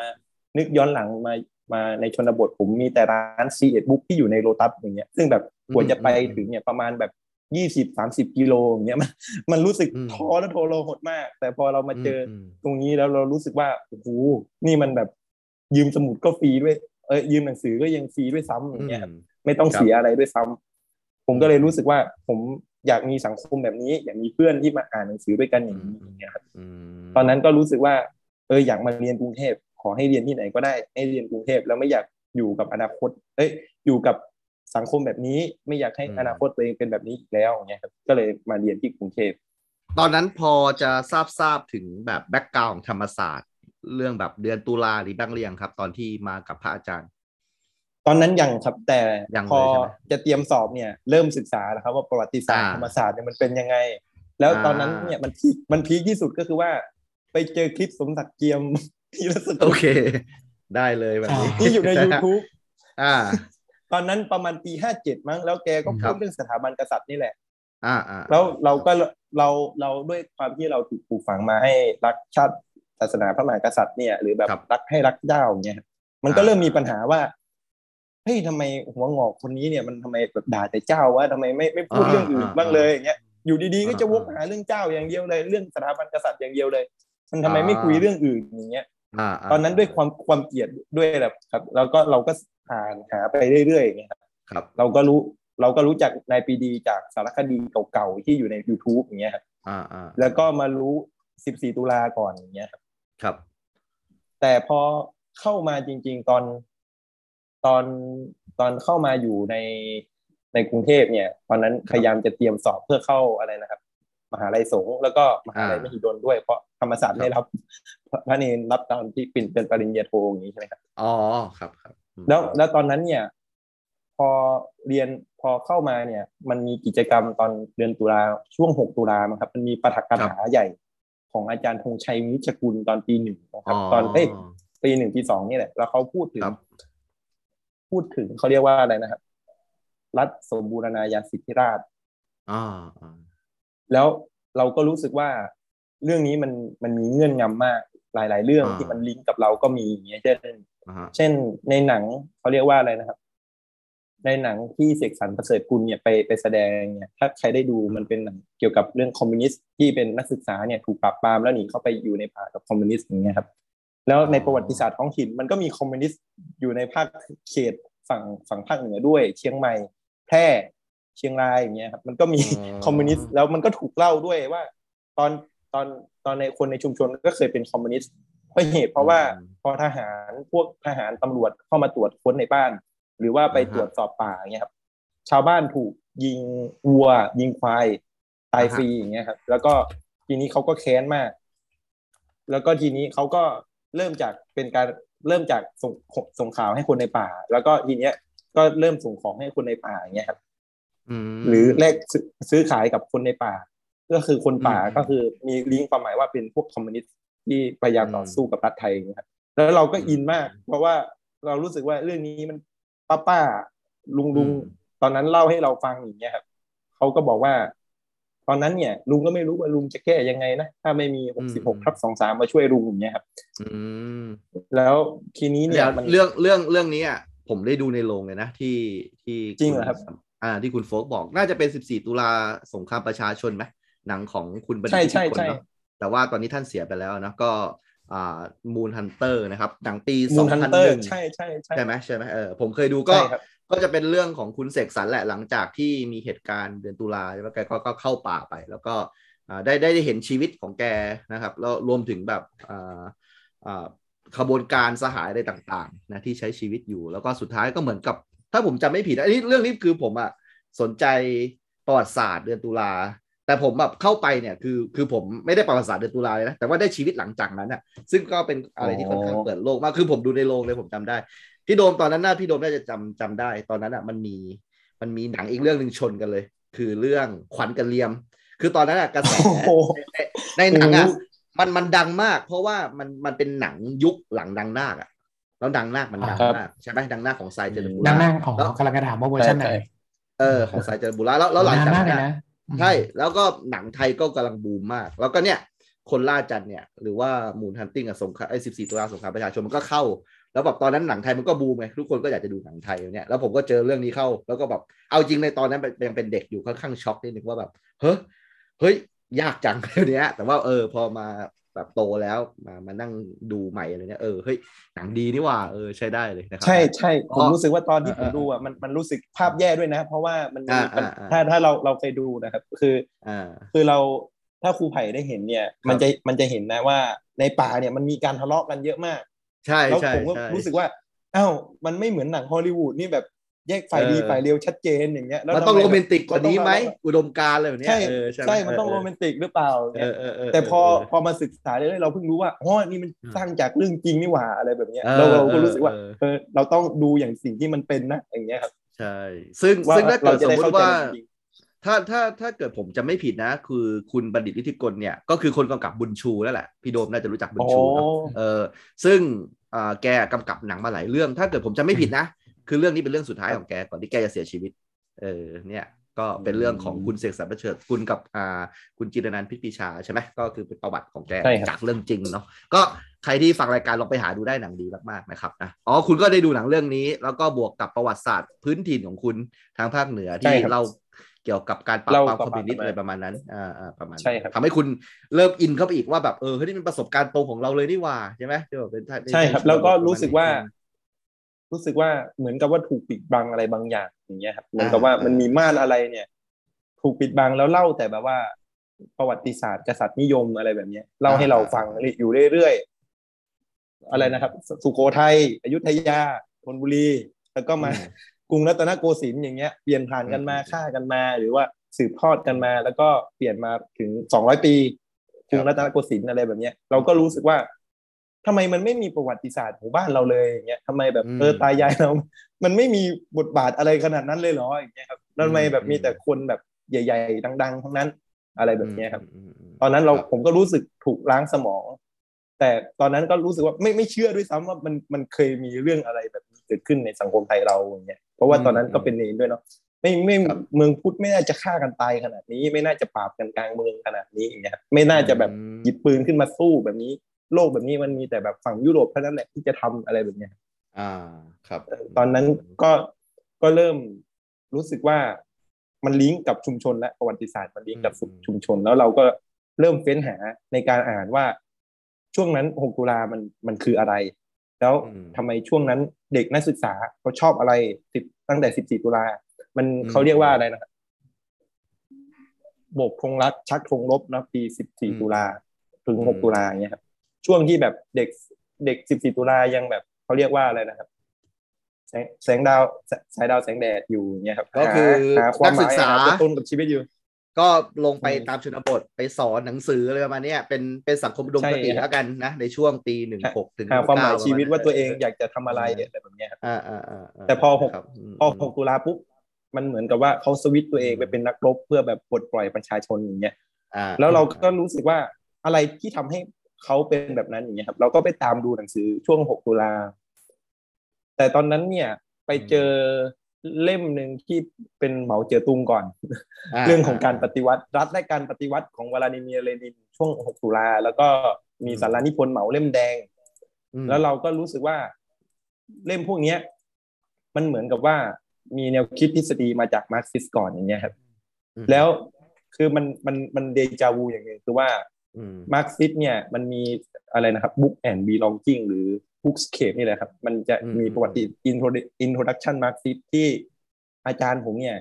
นึกย้อนหลังมามาในชนบทผมมีแต่ร้านซีเอ็ดบุ๊กที่อยู่ในโลตัสอย่างเงี้ยซึ่งแบบกว่าจะไปถึงเนี่ยประมาณแบบ ยี่สิบสามสิบกิโลอย่างเงี้ยมันมันรู้สึกท้อและทรหดมาก แต่พอเรามาเจออมตรงนี้แล้วเรารู้สึกว่าโอ้โหนี่มันแบบยืมสมุดก็ฟรีด้วยเอ้ยยืมหนังสือก็ยังฟรีด้วยซ้ำอย่างเงี้ยครับไม่ต้องครับเสียอะไรด้วยซ้ำผมก็เลยรู้สึกว่าผมอยากมีสังคมแบบนี้ อยากมีเพื่อนที่มาอ่านหนังสือด้วยกันอย่างนี้อย่างเงี้ยครับอืมตอนนั้นก็รู้สึกว่า เอออยากมาเรียนกรุงเทพขอให้เรียนที่ไหนก็ได้ให้เรียนกรุงเทพแล้วไม่อยากอยู่กับอนาคต เอ้ยอยู่กับ สังคมแบบนี้ไม่อยากให้อนาคตตัวเองเป็นแบบนี้อีกแล้วอย่างเงี้ยครับก็เลยมาเรียนที่กรุงเทพตอนนั้นพอจะทราบทราบถึงแบบ background ของธรรมศาสตร์ เรื่องแบบเดือนตุลาหรือบ้างหรือยังครับ ตอนที่มากับพระอาจารย์ ตอนนั้นยังครับแต่ยังเลยพอใช่ไหมจะเตรียมสอบเนี่ย เริ่มศึกษาแล้วครับ ว่าประวัติศาสตร์อ่าธรรมศาสตร์เนี่ยมันเป็นยังไง แล้วอ่าตอนนั้นเนี่ยมัน peak มัน peak ที่สุดก็คือว่า ไปเจอคลิปสมศักดิ์เจียมที่รัศโอมีเค ได้เลยแบบนี้ที่อยู่ใน YouTube อ่า ตอนนั้นประมาณปีห้าเจ็ดมั้งแล้วแกก็ครัพูบดเรื่องสถาบันกษัตริย์นี่แหละอ่าอ่าแล้วเราก็เราเราด้วยความที่เราถูกปลูกฝังมาให้รักชาติศาสนาพระมหากษัตริย์เนี่ยหรือแบบรักให้รักเจ้าเนี่ยมันก็เริ่มมีปัญหาว่าเฮ้ยทำไมหัวงอกคนนี้เนี่ยมันทำไมแบบด่าแต่เจ้าวะทำไมไม่ไม่พูดเรื่องอื่นบ้างเลยอย่างเงี้ยอยู่ดีๆก็จะวกหาเรื่องเจ้าอย่างเดียวเลย เรื่องสถาบันกษัตริย์อย่างเดียวเลย มันทำไมไม่คุยเรื่องอื่นอย่างเงี้ยอ่า ตอนนั้นด้วยความความเกลียดด้วยแบบครับ แล้วก็เราก็อ่านหาไปเรื่อยๆอย่างเงี้ยครับครับเราก็รู้เราก็รู้จักนายปรีดีจากสารคดีเก่าๆที่อยู่ใน YouTube อย่างเงี้ยครับอ่าอ่าแล้วก็มารู้14ตุลาก่อนอย่างเงี้ยครับครับ แต่พอเข้ามาจริง ๆ ตอนตอนตอนเข้ามาอยู่ในในกรุงเทพเนี่ย ตอนนั้นพยายามจะเตรียมสอบเพื่อเข้าอะไรนะครับ มหาลัยสงฆ์แล้วก็มหาลัยมหิดลด้วย เพราะธรรมศาสตร์ไม่รับพระเนรรับตอนที่ปิ่นเป็นปริญญาโทอย่างนี้ใช่ไหมครับอ๋อครับครับ แล้วแล้วตอนนั้นเนี่ย พอเรียนพอเข้ามาเนี่ย มันมีกิจกรรมตอนเดือนตุลาช่วงหกตุลามั้งครับ มันมีปาฐกถาใหญ่ของอาจารย์ธงชัยวิชกุลตอนปีหนึ่งนะครับ ตอนเอ้ยปีหนึ่งปีสองนี่แหละ แล้วเขาพูดถึง พูดถึงเขาเรียกว่าอะไรนะครับ รัฐสมบูรณาญาสิทธิราชอ่าอ่า แล้วเราก็รู้สึกว่าเรื่องนี้มันมันมีเงื่อนงำมากหลาย ๆ เรื่องที่มันลิงก์กับเราก็มีอย่างเงี้ยเช่นเช่นในหนังเขาเรียกว่าอะไรนะครับ ในหนังที่เสกสรรประเสริฐกุลเนี่ยไปไปแสดงเนี่ยถ้าใครได้ดูมันเป็นหนังเกี่ยวกับเรื่องคอมมิวนิสต์ที่เป็นนักศึกษาเนี่ยถูกปราบปรามแล้วหนีเข้าไปอยู่ในป่ากับคอมมิวนิสต์อย่างเงี้ยครับ แล้วในประวัติศาสตร์ท้องถิ่นมันก็มีคอมมิวนิสต์อยู่ในภาคเขตฝั่งฝั่งภาคเหนือด้วย เชียงใหม่แพร่ เชียงรายอย่างเงี้ยครับมันก็มีคอมมิวนิสต์แล้วมันก็ถูกเล่าด้วยว่า ตอนตอนตอนในคนในชุมชนก็เคยเป็นคอมมิวนิสต์เพราะเหตุเพราะว่าพอทหารพวกทหารตำรวจเข้ามาตรวจค้นในบ้าน หรือว่าไปตรวจสอบป่าอย่างเงี้ยครับ ชาวบ้านถูกยิงวัว ยิงควายตายฟรีอย่างเงี้ยครับ แล้วก็ทีนี้เขาก็แค้นมาก แล้วก็ทีนี้เขาก็เริ่มจากเป็นการเริ่มจากส่งส่งข่าวให้คนในป่า แล้วก็ทีเนี้ยก็เริ่มส่งของให้คนในป่าอย่างเงี้ยครับ หรือแลกซื้อขายกับคนในป่า ก็คือคนป่าก็คือมีลิงก์ความหมายว่าเป็นพวกคอมมิวนิสต์ที่พยายามต่อสู้กับรัฐไทยนะครับแล้วเราก็อินมาก เพราะว่าเรารู้สึกว่าเรื่องนี้มันป้าป้าลุงลุงตอนนั้นเล่าให้เราฟังอย่างเงี้ยครับเขาก็บอกว่า ตอนนั้นเนี่ย ลุงก็ไม่รู้ว่าลุงจะแก้ยังไงนะถ้าไม่มีหกสิบหกทับสองสามมาช่วยลุงอย่างเงี้ยครับแล้วทีนี้เนี่ยเรื่องเรื่องเรื่องนี้อะผมได้ดูในโรงเลยนะที่ที่จริงเหรอครับ อ่าที่คุณโฟกบอกน่าจะเป็นสิบสี่ตุลาสงครามประชาชนไหมหนังของคุณบรรทิตคนเนาะแต่ว่าตอนนี้ท่านเสียไปแล้วนะก็อ่ามูนฮันเตอร์นะครับหนังปีสองพันหนึ่งใช่ใช่ใช่ใช่ไหมใช่ไหมเออผมเคยดูก็ก็จะเป็นเรื่องของคุณเสกสรรแหละหลังจากที่มีเหตุการณ์เดือนตุลาแล้วแกก็ก็เข้าป่าไป แล้วก็ได้ได้ได้เห็นชีวิตของแกนะครับแล้วรวมถึงแบบอ่าอ่าขบวนการสหายอะไรต่างๆนะที่ใช้ชีวิตอยู่แล้วก็สุดท้ายก็เหมือนกับ ถ้าผมจำไม่ผิดอันนี้เรื่องนี้คือผมอะสนใจประวัติศาสตร์เดือนตุลาแต่ผมแบบเข้าไปเนี่ยคือคือผมไม่ได้ประวัติศาสตร์เดือนตุลาเลยนะแต่ว่าได้ชีวิตหลังจากนั้นอะซึ่งก็เป็นอะไรที่ค่อนข้างเปิดโลกมากคือผมดูในโรงเลยผมจำได้ พี่โดมตอนนั้นน่าพี่โดมน่าจะจำจำได้ ตอนนั้นอะมันมีมันมีหนังอีกเรื่องหนึ่งชนกันเลย คือเรื่องขวัญกันเลียม คือตอนนั้นอะกระแสในหนังอะมันมันดังมาก เพราะว่ามันมันเป็นหนังยุคหลังดังนาคอะ แล้วดังนาคมันดังมากใช่ไหมดังนาคของไซเจริญบุระดังนาคของกำลังจะถามว่าเวอร์ชันไหนเออของไซเจริญบุระแล้วแล้วหลังจากนั้นใช่แล้วก็หนังไทยก็กำลังบูมมาก แล้วก็เนี่ยคนล่าจันเนี่ยหรือว่ามูนฮันติ้งกับสงครามไอ้สิบสี่ตุลาสงครามประชาชนมันก็เข้า แล้วแบบตอนนั้นหนังไทยมันก็บูมไงทุกคนก็อยากจะดูหนังไทยเนี่ยแล้วผมก็เจอเรื่องนี้เข้า แล้วก็แบบเอาจริงในตอนนั้นยังเป็นเด็กอยู่ค่อนข้างช็อกนิดนึงว่าแบบเฮ้ยเฮ้ยยากจังเรื่องนี้แต่ว่าเออพอมา แบบโตแล้วมามานั่งดูใหม่อะไรเนี้ยเออเฮ้ยหนังดีนี่ว่าเออใช้ได้เลยนะครับใช่ใช่ผมรู้สึกว่าตอนที่ผมดูอะมันมันรู้สึกภาพแย่ด้วยนะ เพราะว่ามันมีถ้าถ้าเราเราเคยดูนะครับ คืออ่าคือเราถ้าครูไผ่ได้เห็นเนี่ย มันจะมันจะเห็นนะว่าในป่าเนี่ยมันมีการทะเลาะกันเยอะมาก ใช่แล้วผมก็รู้สึกว่าอ้าวมันไม่เหมือนหนังฮอลลีวูดนี่แบบ แยกฝ่ายดีฝ่ายเร็วชัดเจนอย่างเงี้ยมันต้องโรแมนติกกว่านี้ไหมอุดมการอะไรแบบนี้ใช่ใช่มันต้องโรแมนติกหรือเปล่าแต่พอพอมาศึกษาเลยเราเพิ่งรู้ว่าอ๋อนี่มันสร้างจากเรื่องจริงนี่หว่าอะไรแบบเนี้ยเราเราก็รู้สึกว่าเออเราต้องดูอย่างสิ่งที่มันเป็นนะอย่างเงี้ยครับใช่ซึ่งซึ่งถ้าเกิดสมมติว่า ถ้าถ้าถ้าเกิดผมจะไม่ผิดนะ คือคุณบัณฑิตวิทิกลเนี่ยก็คือคนกำกับบุญชูนั่นแหละพี่โดมน่าจะรู้จักบุญชูเออซึ่งแกกำกับหนังมาหลายเรื่อง ถ้าเกิดผมจะไม่ผิดนะ คือเรื่องนี้เป็นเรื่องสุดท้ายของแกก่อนที่แกจะเสียชีวิต เออเนี่ยกก็เป็นเรื่องของคุณเสกสรรประเสริฐคุณกับอ่าคุณจิรนันท์พิปีชาใช่ไหมก็คือเป็นประวัติของแกใช่ครับจากเรื่องจริงเนาะก็ใครที่ฟังรายการลองไปหาดูได้หนังดีมากๆนะครับนะอ๋อคุณก็ได้ดูหนังเรื่องนี้ แล้วก็บวกกับประวัติศาสตร์พื้นถิ่นของคุณทางภาคเหนือใช่ที่ครับเราเกี่ยวกับการปราบเล่าปรามปคราอบมมิวนิสต์ปรามอะไรประมาณนั้นอ่าอ่าประมาณนั้นใช่ครับทำให้คุณเริ่มอินเข้าไปอีกว่าแบบเออเฮ้ยนี่เป็นประสบการณ์ตรงของเราเลยนี่หว่าใช่ไหมที่แบบเป็นใช่ครับแล้วก็รู้สึกว่าอืม รู้สึกว่าเหมือนกับว่าถูกปิดบังอะไรบางอย่างอย่างเงี้ยครับเหมือนกับว่าอ่ามัมันมีม่านอะไรเนี่ย ถูกปิดบังแล้วเล่าแต่แบบว่า ประวัติศาสตร์กษัตริย์นิยมอะไรแบบเนี้ยเล่าให้เราฟังอยู่เรื่อยๆอะไรนะครับ สุโขทัยอยุธยาธนบุรีแล้วก็มาอืมกรุงรัตนโกสินทร์อย่างเงี้ยเปลี่ยนผ่านกันมาอืมฆ่ากันมา หรือว่าสืบทอดกันมา แล้วก็เปลี่ยนมาถึงสองร้อยปีกรุงรัตนโกสินทร์อะไรแบบเนี้ยเราก็รู้สึกว่า ทำไมมันไม่มีประวัติศาสตร์ของบ้านเราเลยอย่างเงี้ยทำไมแบบอืมเออตายายเรา มันไม่มีบทบาทอะไรขนาดนั้นเลยเหรออย่างเงี้ยครับแล้วทำไมแบบอืมมีแต่คนแบบใหญ่ ๆ ดัง ๆ ทั้งนั้นอะไรแบบเนี้ยครับอืมอืมตอนนั้นเราครับผมก็รู้สึกถูกล้างสมอง แต่ตอนนั้นก็รู้สึกว่าไม่ไม่เชื่อด้วยซ้ำว่ามันมันเคยมีเรื่องอะไรแบบนี้เกิดขึ้นในสังคมไทยเราอย่างเงี้ยเพราะว่าตอนนั้นก็เป็นเนรด้วยเนาะไม่ไม่ครับเมืองพุทธไม่น่าจะฆ่ากันตายขนาดนี้ ไม่น่าจะปราบกันกลางเมืองขนาดนี้อย่างเงี้ยครับไม่น่าจะแบบอืมหยิบปืนขึ้นมาสู้แบบนี้ โลกแบบนี้มันมีแต่แบบฝั่งยุโรปเท่านั้นแหละที่จะทำอะไรแบบเนี้ยอ่าครับ ตอนนั้นก็ก็เริ่มรู้สึกว่ามันลิงก์กับชุมชนและประวัติศาสตร์มันลิงก์กับอืมชุมชน แล้วเราก็เริ่มเฟ้นหาในการอ่านว่าช่วงนั้น6ตุลามันมันคืออะไร แล้วทำไมช่วงนั้นเด็กนักศึกษาเขาชอบอะไรสิบตั้งแต่14ตุลา มันเขาเรียกว่าอะไรนะครับโบกธงรักชักธงรบนะปี14ตุลาถึง6ตุลาอย่างเงี้ยครับ ช่วงที่แบบเด็กเด็ก14ตุลายังแบบเขาเรียกว่าอะไรนะครับ แสงแสงดาวแสสายดาวแสงแดดอยู่เนี่ยครับ ก็คือหาหาความหนักศึมายกษาหาตัวตนกับชีวิตอยู่ ก็ลงไปอืมตามชนบทไปสอนหนังสืออะไรประมาณเนี้ยเป็นเป็นสังคมอุดมคติใช่ครับแล้วกันนะ ในช่วงปีหนึ่งหกถึงหาความหมาย19ชีวิตว่าตัวเองประมณอยากจะทำอะไรอะไรแบบเนี้ยครับอ่าอ่าอ่าาแต่พอหกครับมพอ6ตุลาปุ๊บมันเหมือนกับว่าเขาสวิตช์ตัวเองไปเป็นนักรบเพื่อแบบปลดปล่อยประชาชนอย่างเงี้ยอ่าแล้วเราก็รู้สึกว่าอะไรที่ทำให้ เขาเป็นแบบนั้นอย่างเงี้ยครับ เราก็ไปตามดูหนังสือช่วง6ตุลา แต่ตอนนั้นเนี่ยไปเจอเล่มหนึ่งที่เป็นเหมาเจ๋อตุงก่อน เรื่องของการปฏิวัติ รัฐและการปฏิวัติของวลาดิเมียร์เลนินช่วง 6 ตุลา แล้วก็มีสารานิพนธ์เหมาเล่มแดง แล้วเราก็รู้สึกว่าเล่มพวกเนี้ยมันเหมือนกับว่ามีแนวคิดทฤษฎีมาจากมาร์กซิสก่อนอย่างเงี้ยครับ แล้วคือมันมันมันเดจาวูอย่างหนึ่งคือว่า มมาร์กซิสเนี่ยมันมีอะไรนะครับ book and belonging หรือ bookscape นี่แหละครับ มันจะอืมมีประวัติ intro- introduction Marxist ที่อาจารย์ผมเนี่ย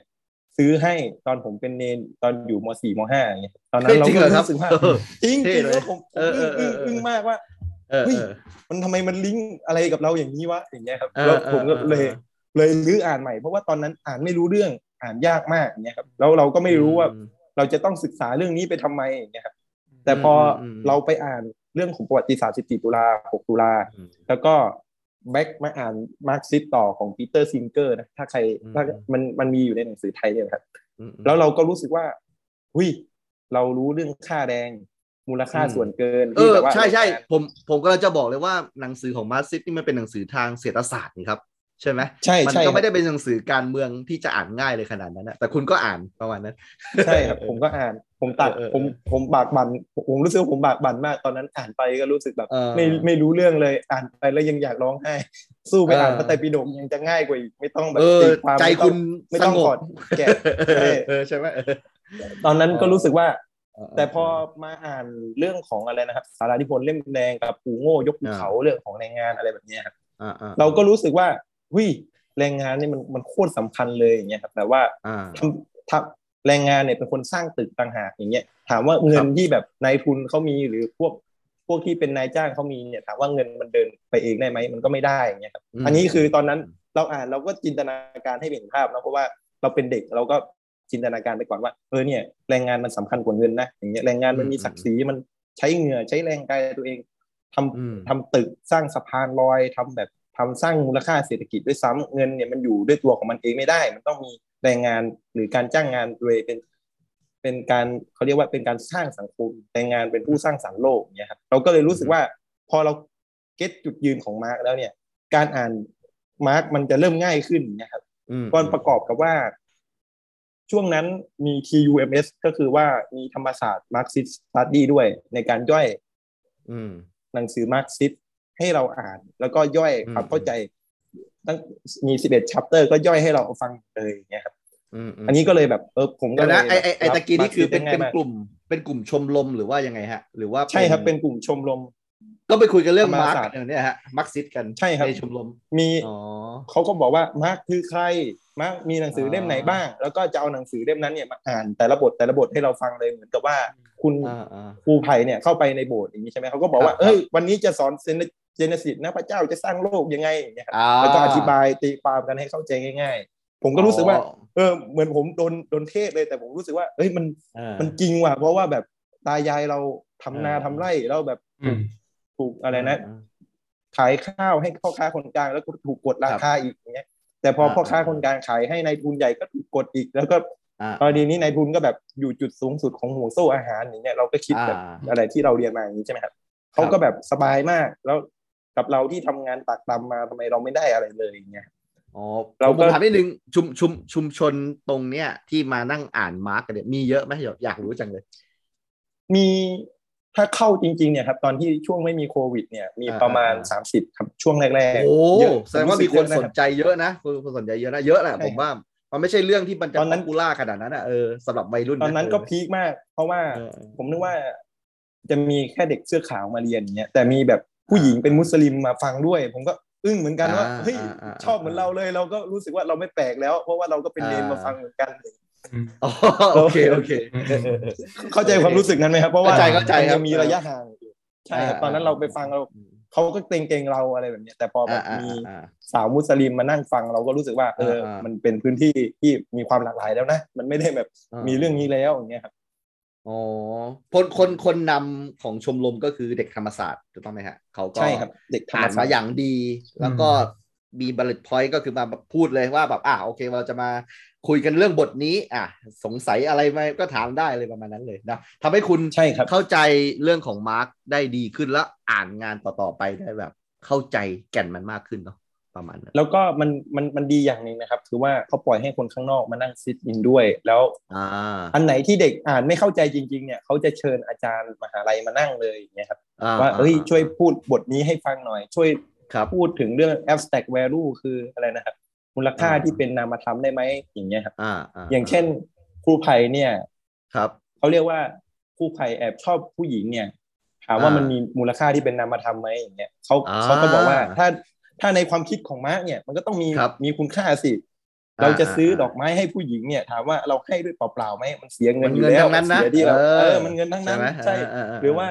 ซื้อให้ตอนผมเป็นเนนตอนอยู่ม .4 ม .5 อย่างเงี้ยตอนนั้นเราจริงก็เหรอครับรู้สึกว่าเออจริงเท่จริงเลยแล้วผมผมเออเออึ้องเอออึ้งอึ้งมากว่าเออเฮ้ยเออมันทำไมมันลิงก์อะไรกับเราอย่างนี้วะอย่างเงี้ยครับเออแล้วเออผมก็เออเลยเออเลยรื้ออ่านใหม่เพราะว่าตอนนั้นอ่านไม่รู้เรื่องอ่านยากมากอย่างเงี้ยครับแล้วเราก็ไม่รู้ว่าอืมเราจะต้องศึกษาเรื่องนี้ไปทำไมอย่างเงี้ยครับ แต่พออมอืมเราไปอ่านเรื่องของประวัติศาสตร์14ตุลา6ตุลาอืมแล้วก็ back มาอ่านมาร์กซิสต่อของ Peter Singer นะถ้าใครอืมถ้ามันมันมีอยู่ในหนังสือไทยเนี่ยนะครับอืมแล้วเราก็รู้สึกว่าหุยเรารู้เรื่องค่าแรงมูลค่าอืมส่วนเกินเอที่อแบบว่าใช่ใช่ผมผมก็จะบอกเลยว่าหนังสือของมาร์ซิสนี่มันเป็นหนังสือทางเศรษฐศาสตร์นี่ครับ ใช่ไหมใช่มันใช่ก็คไม่รับได้เป็นหนังสือการเมืองที่จะอ่านง่ายเลยขนาดนั้นนะแต่คุณก็อ่านประมาณนั้น ใช่ครับผมก็อ่าน ผมตัดเออเออผมผมบากบั่นผมรู้สึกว่าผมบากบั่นมากตอนนั้นอ่านไปก็รู้สึกแบบเออไม่ไม่รู้เรื่องเลยอ่านไปแล้วยังอยากร้องไห้สู้ไปเอออ่อ่านพระไตรปิฎกยังจะง่ายกว่าอีกไม่ต้องแบบเออตีความใจไม่ต้คุองณไม่สต้องงกบดแกะเอใช่อเออใช่ไหมเออตอนนั้นก็รู้สึกว่าเออแต่พอมาอ่านเรื่องของอะไรนะครับ สาราธิพลเล่มแดงกับปู่โง่ยกภูเขาเรื่องของแรงงานอะไรแบบเนี้ยครับอ่าอ่เราก็รู้สึกว่า หุยแรงงานนี่มันมันโคตรสำคัญเลยอย่างเงี้ยครับแต่ว่าอ่าทำทำแรงงานเนี่ยเป็นคนสร้างตึกต่างหากอย่างเงี้ยถามว่าเงินที่แบบนายทุนเขามีหรือพวกพวกที่เป็นนายจ้างเขามีเนี่ยถามว่าเงินมันเดินไปเองได้ไหมมันก็ไม่ได้อย่างเงี้ยครับอืมอันนี้คือตอนนั้นเราอ่านเราก็จินตนาการให้เห็นภาพนะเพราะว่าเราเป็นเด็กเราก็จินตนาการไปก่อนว่าเออเนี่ยแรงงานมันสำคัญกว่าเงินนะอย่างเงี้ยแรงงานมันมีศักดิ์ศรีมันใช้เหงื่อใช้แรงกายตัวเองทำอืมทำตึกสร้างสะพานลอยทำแบบ ทำสร้างมูลค่าเศรษฐกิจด้วยซ้ำเงินเนี่ยมันอยู่ด้วยตัวของมันเองไม่ได้ มันต้องมีแรงงานหรือการจ้างงานโดยเป็นเป็นการเขาเรียกว่าเป็นการสร้างสังคมแรงงานเป็นผู้สร้างสรรค์โลกเนี่ยครับเราก็เลยรู้สึกว่าพอเรา get จุดยืนของมาร์กแล้วเนี่ย การอ่านมาร์กมันจะเริ่มง่ายขึ้นนะครับอืมก่อนประกอบกับว่า ช่วงนั้นมี TUMS ก็คือว่ามีธรรมศาสตร์ Marxist Study ด้วยในการย่อยอืมหนังสือ Marxist ให้เราอ่าน แล้วก็ย่อยอืมความเข้าใจตั้งมี11 chapter ก็ย่อยให้เราฟังเลยอย่างเงี้ยครับอืมมอันนี้ก็เลยแบบเออผมก็เดี๋ยวเลยนะไอไอไอรับตะกี้นี่คือเป็น Marxist เป็นได้ง่ายมากกลุ่ม เป็นกลุ่มชมรมหรือว่ายังไงฮะ หรือว่าใช่ครับเป็นกลุ่มชมรม ก็ไปคุยกันเรื่องธรรมมาร์กศาสตร์เนี่ยฮะมาร์กซิสกันใช่ครับในชมรมมีอ๋อเขาก็บอกว่ามาร์คคือใครมาร์คมีหนังสือเล่มไหนอ่าบ้าง แล้วก็จะเอาหนังสือเล่มนั้นเนี่ยมาอ่านแต่ละบทแต่ละบทให้เราฟังเลยเหมือนกับว่าคุณอ่าอ่าครูไผ่เนี่ยเข้าไปในโบสถ์อย่างนี้ใช่ไหมเขาก็บอกว่าครับเอ้ยวันนี้จะสอน Genesis นะพระเจ้าจะสร้างโลกยังไงอย่างเงี้ยครับอ่าแล้วก็อธิบายตีความกันให้เข้าใจง่าย ๆ ผมก็รู้สึกว่า เออ เหมือนผมโดนโดนเทศเลยแต่ผมรู้สึกว่าเอ้ยมันอ่ามันจริงว่ะเพราะว่าแบบตายายเราทำนาอ่าทำไร่แล้วแบบอืมถูกอะไรนะาขายข้าวให้พ่อค้าคนกลางแล้วก็ถูกกดราคาอีกอย่างเงี้ย แต่พออ่าพ่อค้าอ่าคนกลางขายให้นายทุนใหญ่ก็ถูกกดอีก แล้วก็อ่าตอนนี้นายทุนก็แบบอยู่จุดสูงสุดของห่วงโซ่อาหารอย่างเงี้ยเราก็คิดแบบอ่าอะไรที่เราเรียนมาอย่างนี้ใช่ไหมครับเขาก็แบบสบายมากแล้ว กับเราที่ทำงานตักตำมาทำไมเราไม่ได้อะไรเลยอย่างเงี้ยอ๋อเราเราก็ก็ถามนิดนึงชุมชุมชุมชนตรงเนี้ยที่มานั่งอ่านมาร์กกันเนี่ยมีเยอะไหมอยากอยากรู้จังเลย มีถ้าเข้าจริงๆเนี่ยครับตอนที่ช่วงไม่มีโควิด เนี่ย มีอ่าประมาณอ่าสามสิบครับช่วงแรกโอ้ๆเยอะแสดงว่ามีคนสนใจใจเยอะนะคนคนสนใจเยอะนะเยอะแหละใช่ผมว่ามันไม่ใช่เรื่องที่มันจะตอนนั้นปูล่าขนาดนั้นอะเออสำหรับวัยรุ่นตอนนั้นก็เพีคมาก เพราะว่าเออผมนึกว่าจะมีแค่เด็กเสื้อขาวมาเรียนอย่างเงี้ยแต่มีแบบ ผู้หญิงเป็นมุสลิมมาฟังด้วย ผมก็อึ้งเหมือนกันว่าอ่าเฮ้ยอ่าอ่าชอบเหมือนเราเลย เราก็รู้สึกว่าเราไม่แปลกแล้ว เพราะว่าเราก็เป็นเนนอ่ามมาฟังเหมือนกันอ๋อโอเคโอเค เข้าใจความรู้สึกนั้นไหมครับเพราะว่าเข้าใจเข้าใจมันครัยับงมีระยะห่างอยู่ใช่ครับอ่าตอนนั้นเราไปฟังเราเขาก็เกรงๆเราอะไรแบบเนี้ยแต่พอแบอ่าบอ่ามีอ่าสาวมุสลิมมานั่งฟังเราก็รู้สึกว่าเอออ่าอ่ามัมันเป็นพื้นที่ที่มีความหลากหลายแล้วนะ มันไม่ได้แบบอ่ามีมีเรื่องนี้แล้วอย่างเงี้ยครับ อ๋อคนคนคนนำของชมรมก็คือเด็กธรรมศาสตร์ถูกต้องไหมฮะเขาก็ใช่ครับเด็กธรรอ่ามนศามาสตร์อย่างดี แล้วก็มีบัลเลตพอยต์ก็คือมาแบบพูดเลยว่าแบบอ่าโอเคเราจะมาคุยกันเรื่องบทนี้ อะ สงสัยอะไรไหมก็ถามได้เลยประมาณนั้นเลยนะทำให้คุณใช่ครับเข้าใจเรื่องของมาร์กได้ดีขึ้นแล้วอ่านงานต่อๆไปได้แบบ เข้าใจแก่นมันมากขึ้นเนาะ ประมาณนั้นแล้วก็มันมันมันดีอย่างหนึ่งนะครับ คือว่าเขาปล่อยให้คนข้างนอกมานั่งซิทอินด้วย แล้วอ่าอันไหนที่เด็กอ่านไม่เข้าใจจริงๆเนี่ยเขาจะเชิญอาจารย์มหาลัยมานั่งเลยอย่างเงี้ยครับอ่ว่าเอ้ยอ่าช่วยพูดบทนี้ให้ฟังหน่อย ช่วยครับพูดถึงเรื่อง abstract value คืออะไรนะครับ มูลค่าอ่าที่เป็นนามธรรมได้ไหมอย่างเงี้ยครับอ่าอย่างเช่นครูไผ่เนี่ยครับเขาเรียกว่าครูไผ่แอบชอบผู้หญิงเนี่ยถามว่าอ่ามัมันมีมูลค่าที่เป็นนามธรรมไหมอย่างเงี้ยเขาอ่าเขาก็บอกว่าถ้า ถ้าในความคิดของมาร์กเนี่ยมันก็ต้องมีครับมีคุณค่าสิอ่าเราจะซื้ออ่าดอกไม้ให้ผู้หญิงเนี่ยถามว่าเราให้ด้วยเปล่าๆไหมมันเสียเงินมันอยู่เงินแล้วทั้งนั้นนะมัเสียที่เราเออเออมันเงินทั้งนั้นใช่ไหมใช่เออเออเออหรือว่า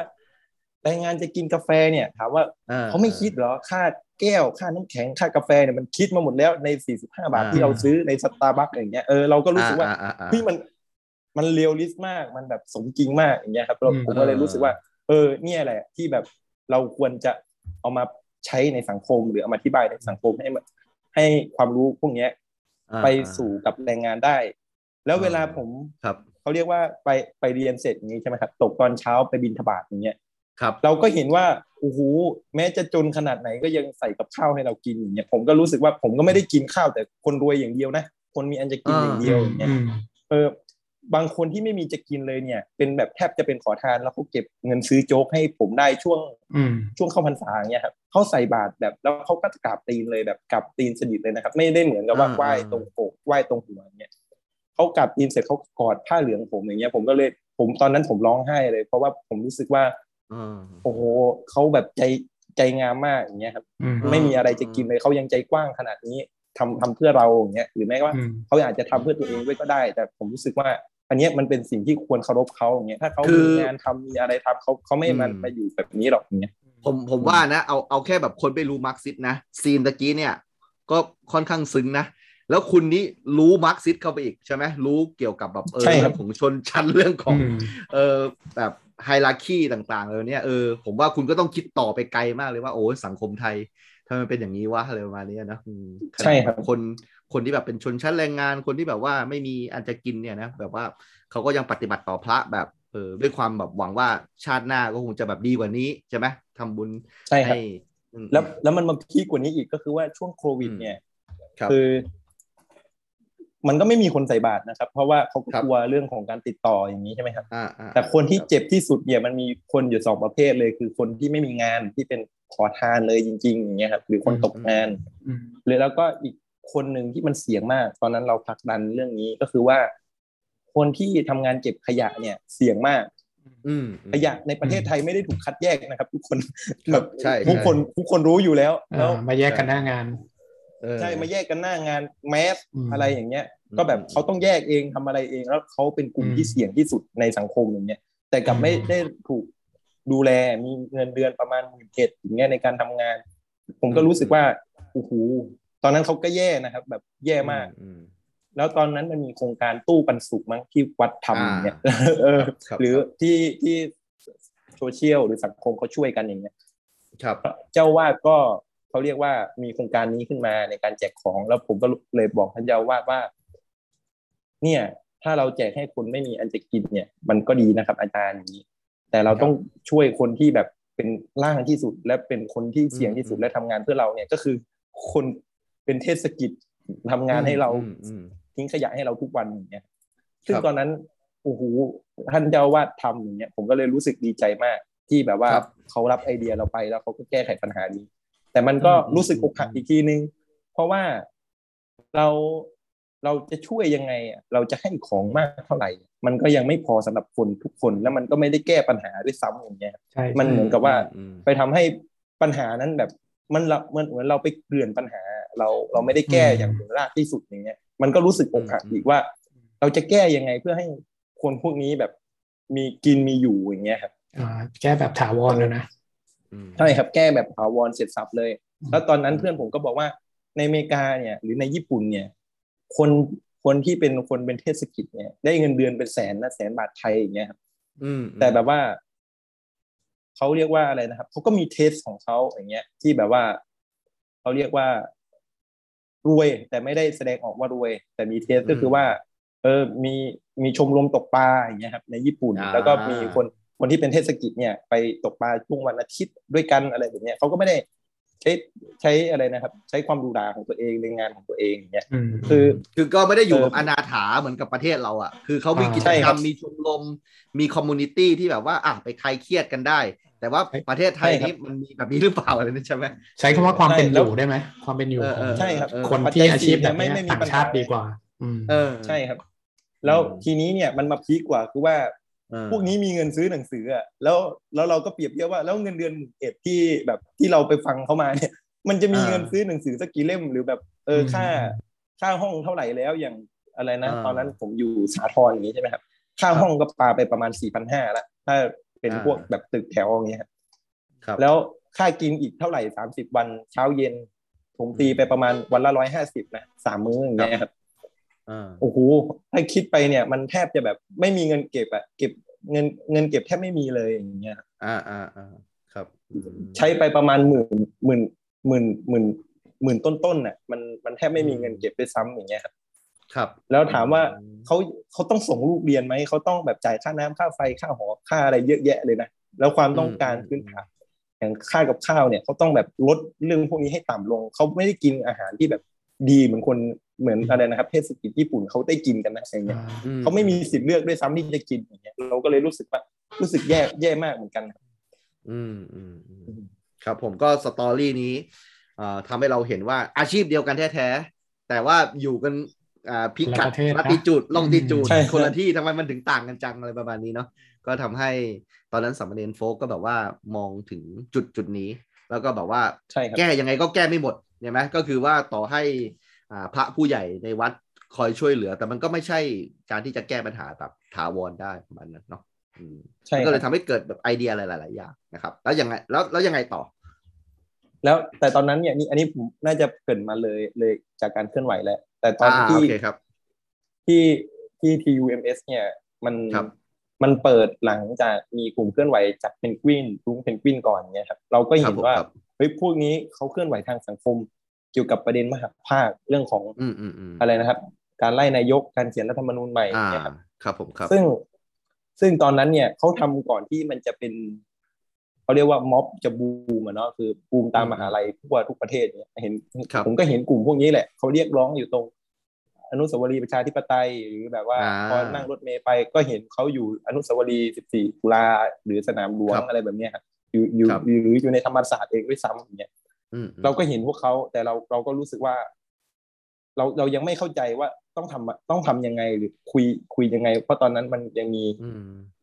แรงงานจะกินกาแฟเนี่ยถามว่าเขาไม่คิดเหรอค่าแก้วค่าน้ำแข็งค่ากาแฟเนี่ยมันคิดมาหมดแล้วใน 45 บาทอ่าที่เราซื้อในสตาร์บัคอย่างเงี้ยเออเราก็รู้สึกว่าอ่อ่อ่าเฮ้ยมันมัน realist มากมันแบบสมจริงมากอย่างเงี้ยครับเราอืมผมก็เลยเออรู้สึกว่า เออเนี่ยแหละที่แบบเราควรจะเอามา ใช้ในสังคมหรือเอามาอธิบายในสังคมให้มันให้ความรู้พวกเนี้ยอ่าไปสู่กับแรงงานได้ แล้วเวลาผมครับเขาเรียกว่าไปไปเรียนเสร็จอย่างนี้ใช่ไหมครับตกตอนเช้าไปบินทบาทอย่างเงี้ยครับ เราก็เห็นว่าโอ้โหแม้จะจนขนาดไหนก็ยังใส่กับข้าวให้เรากินอย่างเงี้ยผมก็รู้สึกว่าผมก็ไม่ได้กินข้าวแต่คนรวยอย่างเดียวนะ คนมีอันจะกินอย่างเดียวอย่างเงี้ยอืมเออ บางคนที่ไม่มีจะกินเลยเนี่ย เป็นแบบแทบจะเป็นขอทานแล้วเขาเก็บเงินซื้อโจ๊กให้ผมได้ช่วงอืมช่วงเข้าพรรษาอย่างเงี้ยครับเขาใส่บาตรแบบแล้วเขาก็กราบตีนเลยแบบกราบตีนสนิทเลยนะครับ ไม่ได้เหมือนกับว่าอ่าไหว้ตรงอกไหว้ตรงหัวอย่างเงี้ยเขากราบตีนเสร็จเขากอดผ้าเหลืองผมอย่างเงี้ย ผมก็เลยผมตอนนั้นผมร้องไห้เลย เพราะว่าผมรู้สึกว่าอ่าโอ้โหเขาแบบใจใจงามมากอย่างเงี้ยครับอืมไม่มีอะไรจะกินเลยเขายังใจกว้างขนาดนี้ทำทำเพื่อเราอย่างเงี้ยหรือแม้ว่าอืมเขาอาจจะทำเพื่อตัวเองด้วยก็ได้ แต่ผมรู้สึกว่า อันเนี้ยมันเป็นสิ่งที่ควรเคารพเขาอย่างเงี้ยถ้าเขาคือมีงานทำมีอะไรทำเขาเขาไม่มันอืมมาอยู่แบบนี้หรอกอย่างเงี้ยผมผมว่านะเอาเอาแค่แบบคนไม่รู้มาร์กซิสนะ scene ตะกี้เนี่ย ก็ค่อนข้างซึ้งนะแล้วคุณนี่รู้มาร์กซิสเข้าไปอีกใช่ไหมรู้เกี่ยวกับแบบเออใช่ครับเรื่องของชนชั้นเรื่องของอืมเออแบบ hierarchy ต่างๆเลยเนี่ยเออผมว่าคุณก็ต้องคิดต่อไปไกลมากเลยว่าโอ้ยสังคมไทย ทำไมเป็นอย่างนี้วะอะไรประมาณนี้นะอืมขนาดใช่ครับคนคนที่แบบเป็นชนชั้นแรงงานคนที่แบบว่าไม่มีอันจะกินเนี่ยนะแบบว่าเขาก็ยังปฏิบัติต่อพระแบบเออด้วยความแบบหวังว่าชาติหน้าก็คงจะแบบดีกว่านี้ใช่ไหมทำบุญใช่ครับให้อืมแล้วแล้วมันมาพีคกว่านี้อีกก็คือว่าช่วงโควิดอืมเนี่ยครับคือ มันก็ไม่มีคนใส่บาตรนะครับ เพราะว่าเขาก็ครับกลัวเรื่องของการติดต่ออย่างนี้ใช่ไหมครับอ่าอ่าแต่คนที่เจ็บที่สุดเนี่ยมันมีคนอยู่สองประเภทเลย คือคนที่ไม่มีงานที่เป็นขอทานเลยจริง ๆ อย่างเงี้ยครับ หรือคนตกงานอืมหรือแล้วก็อีกคนหนึ่งที่มันเสี่ยงมาก ตอนนั้นเราผลักดันเรื่องนี้ก็คือว่า คนที่ทำงานเก็บขยะเนี่ยเสี่ยงมากอืมขยะในประเทศไทยไม่ได้ถูกคัดแยกนะครับ ทุกคนคแบรับบใช่ทุกคนทุกคนรู้อยู่แล้วแล้อ่าวมาแยกกันหน้างานเออ ใช่มาแยกกันหน้างานแมสอืมอะไรอย่างเงี้ยอืมก็แบบเขาต้องแยกเองทำอะไรเองแล้วเขาเป็นกลุ่มอืมที่เสี่ยงที่สุดในสังคมอย่างเงี้ย แต่กลับอืมไม่ได้ถูกดูแลมีเงินเดือนประมาณหมื่นเจ็ดอย่างเงี้ยในการทำงาน ผมก็รู้สึกว่าโอ้โหตอนนั้นเขาก็แย่นะครับ แบบแย่มากอืมแล้วตอนนั้นมันมีโครงการตู้ปันสุกมั้งที่วัดทำอย่างเงี้ยเออครับหรือที่ที่โซเชียลหรือสังคมเขาช่วยกันอย่างเงี้ยครับ เจ้าวาดก็ เขาเรียกว่ามีโครงการนี้ขึ้นมาในการแจกของ แล้วผมก็เลยบอกท่านเจ้าวาดว่า เนี่ย ถ้าเราแจกให้คนไม่มีอันจะกินเนี่ย มันก็ดีนะครับ อาจารย์อย่างนี้ แต่เราต้องช่วยคนที่แบบเป็นล่างที่สุด และเป็นคนที่เสี่ยงที่สุดอืมและทำงานเพื่อเราเนี่ยก็คือคนเป็นเทศกิจทำงานให้เราอืมอืมทิ้งขยะให้เราทุกวันอย่างเงี้ยซึ่งครับตอนนั้นโอ้โหท่านเจ้าวาดทำอย่างเงี้ยผมก็เลยรู้สึกดีใจมากที่แบบว่าครับเขารับไอเดียเราไปแล้วเขาก็แก้ไขปัญหานี้ แต่มันก็อืมรู้สึกอือมกหักอีกทีนึง เพราะว่าเราเราจะช่วยยังไงอะเราจะให้ของมากเท่าไหร่ มันก็ยังไม่พอสำหรับคนทุกคนแล้วมันก็ไม่ได้แก้ปัญหาด้วยซ้ำอย่างเงี้ยใช่มันใช่เหมือนกับว่าอืมไปทำให้ปัญหานั้นแบบมันละมันเหมือนเราไปเกลื่อนปัญหา เราเราไม่ได้แก้อย่างถึงรากที่สุดอย่างเงี้ยมันก็รู้สึกอกหักอืมอีกว่า เราจะแก้ยังไงเพื่อให้คนพวกนี้แบบมีกินมีอยู่อย่างเงี้ยครับอ่าแก้แบบถาวรนะนะอืม ใช่ครับแก้แบบถาวรเสร็จสับเลยอืมแล้วตอนนั้นเพื่อนผมก็บอกว่าในอเมริกาเนี่ย หรือในญี่ปุ่นเนี่ย คนคนที่เป็นคนเป็นเทศกิจเนี่ย ได้เงินเดือนเป็นแสนนะแสนบาทไทยอย่างเงี้ยครับอืมแต่แบบว่าเขาเรียกว่าอะไรนะครับเขาก็มีเทสของเขาอย่างเงี้ย ที่แบบว่าเขาเรียกว่ารวย แต่ไม่ได้แสดงออกว่ารวย แต่มีเทสก็คือว่า เออมีมีชมรมตกปลาอย่างเงี้ยครับ ในญี่ปุ่น แล้วก็มีคน คนที่เป็นเทศกิจเนี่ยไปตกปลาช่วงวันอาทิตย์ด้วยกันอะไรแบบเนี้ยเขาก็ไม่ได้ใช้ใช้อะไรนะครับ ใช้ความดูดาของตัวเองในงานของตัวเองอย่างเงี้ยอืมคือคือก็ไม่ได้อยู่เออแบบอนาถาเหมือนกับประเทศเราอะ คือเขามีอ่ากิจใช่กครรัรบมมีชมรมมีคอมมูนิตี้ที่แบบว่าอะไปคลายเครียดกันได้ แต่ว่าประเทศไทยใช่ครับนี่มันมีแบบนี้หรือเปล่าอะไรนี่ใช่ไหมใช้คำว่าความเป็นอใช่แล้วยู่ได้ไหมความเป็นอยู่เออของเออใช่ครับคนที่อาชีพแบบไม่เนี้ยไม่มีต่างปัญหาชาติดีกว่า อืมเออใช่ครับ แล้วอืมทีนี้เนี่ยมันมาพีกกว่าคือว่าเออ พวกนี้มีเงินซื้อหนังสืออะแล้วแล้วเราก็เปรียบเทียบว่าแล้วเงินเดือนเอ็ดที่แบบที่เราไปฟังเขามาเนี่ย มันจะมีเงินซื้อหนังสือสักกี่เล่มหรือแบบเอออืมค่าค่าห้องเท่าไหร่แล้วอย่างอะไรนะอ่าตอนนั้นผมอยู่สาทรอย่างนี้ใช่ไหมครับค่าห้องก็ปาไปประมาณสี่พันห้าละถ้าเป็นอ่าพวกแบบตึกแถวอย่างเงี้ยครับครับแล้วค่ากินอีกเท่าไหร่สามสิบวันเช้าเย็นผมตีไปประมาณวันละร้อยห้าสิบนะสามมื้ออย่างเงี้ยครับอ่า โอ้โหถ้าคิดไปเนี่ย มันแทบจะแบบไม่มีเงินเก็บอะเก็บเงินเงินเก็บแทบไม่มีเลยอย่างเงี้ยอ่าอ่าอ่าครับอืมใช้ไปประมาณหมื่นหมื่นหมื่นหมื่นหมื่นต้นๆน่ะมันมันแทบไม่มีเงินเก็บด้วยซ้ำอย่างเงี้ยครับ ครับ แล้วถามว่าเขาเขาต้องส่งลูกเรียนไหมเขาต้องแบบจ่ายค่าน้ำค่าไฟค่าหอค่าอะไรเยอะแยะเลยนะแล้วความต้องการพื้นฐานอย่างค่ากับข้าวเนี่ยเขาต้องแบบลดเรื่องพวกนี้ให้ต่ำลงเขาไม่ได้กินอาหารที่แบบดีเหมือนคน เหมือนอะไรนะครับเทศกิจญี่ปุ่นเขาได้กินกันนะอย่างเงี้ยอืเขาไม่มีสิทธิ์เลือกด้วยซ้ำที่จะกินอย่างเงี้ยเราก็เลยรู้สึกว่ารู้สึกแย่แย่มากเหมือนกันครับอืมอืมอืมครับผมก็สตอรี่นี้อ่าทำให้เราเห็นว่าอาชีพเดียวกันแท้ๆ แต่ว่าอยู่กันอ่าพิกัดคนละประเทศนะลัติจูดลองติจูดใช่คนละที่ทำไมมันถึงต่างกันจังอะไรประมาณนี้เนาะก็ทำให้ตอนนั้นสามเณรโฟกก็แบบว่ามองถึงจุดจุดนี้ แล้วก็แบบว่าใช่ครับแก้ยังไงก็แก้ไม่หมดใช่ไหมก็คือว่าต่อให้อ่า พระผู้ใหญ่ในวัดคอยช่วยเหลือ แต่มันก็ไม่ใช่การที่จะแก้ปัญหาแบบถาวรได้ประมาณนั้นเนาะอืมใช่มันคก็เลยรับทำให้เกิดแบบไอเดียอะไรหลาย ๆ อย่างนะครับ แล้วยังไงแล้วแล้วยังไงต่อ แล้วแต่ตอนนั้นเนี่ยนี่อันนี้ผมน่าจะเกริดมาเลยเลยจากการเคลื่อนไหวแล้ว แต่ตอนอ่าที่โอเคครับที่ที่ TUMS เนี่ยมันครับมันเปิดหลังจากมีกลุ่มเคลื่อนไหวจากเพนกวินรุ้งเพนกวินก่อนเนี่ยครับเราก็เห็นว่าครับผมครับเฮ้ยพวกนี้เขาเคลื่อนไหวทางสังคม เกี่ยวกับประเด็นมหาภาคเรื่องของอืมอืมอืมอะไรนะครับ การไล่นายกการเขียนรัฐธรรมนูญใหม่อ่าเนี่ยครับครับผมครับ ซึ่งซึ่งตอนนั้นเนี่ยเขาทำก่อนที่มันจะเป็นเขาเรียกว่าม็อบจะบูมอะเนาะคือบูมตามมหาลัยทั่วทุกประเทศเนี่ยเห็นครับผมก็เห็นกลุ่มพวกนี้แหละเขาเรียกร้องอยู่ตรง อนุสาวรีย์ประชาธิปไตยหรือแบบว่าพอนั่งรถเมย์ไปก็เห็นเขาอยู่อนุสาวรีย์14ตุลาหรือสนามหลวงอะไรแบบนี้ครับอยู่อยู่หรืออยู่ในธรรมศาสตร์เองด้วยซ้ำอย่างเงี้ย เราก็เห็นพวกเขาแต่เราเราก็รู้สึกว่า เราเรายังไม่เข้าใจว่าต้องทำต้องทํำยังไงหรือคุยคุยยังไง เพราะตอนนั้นมันยังมี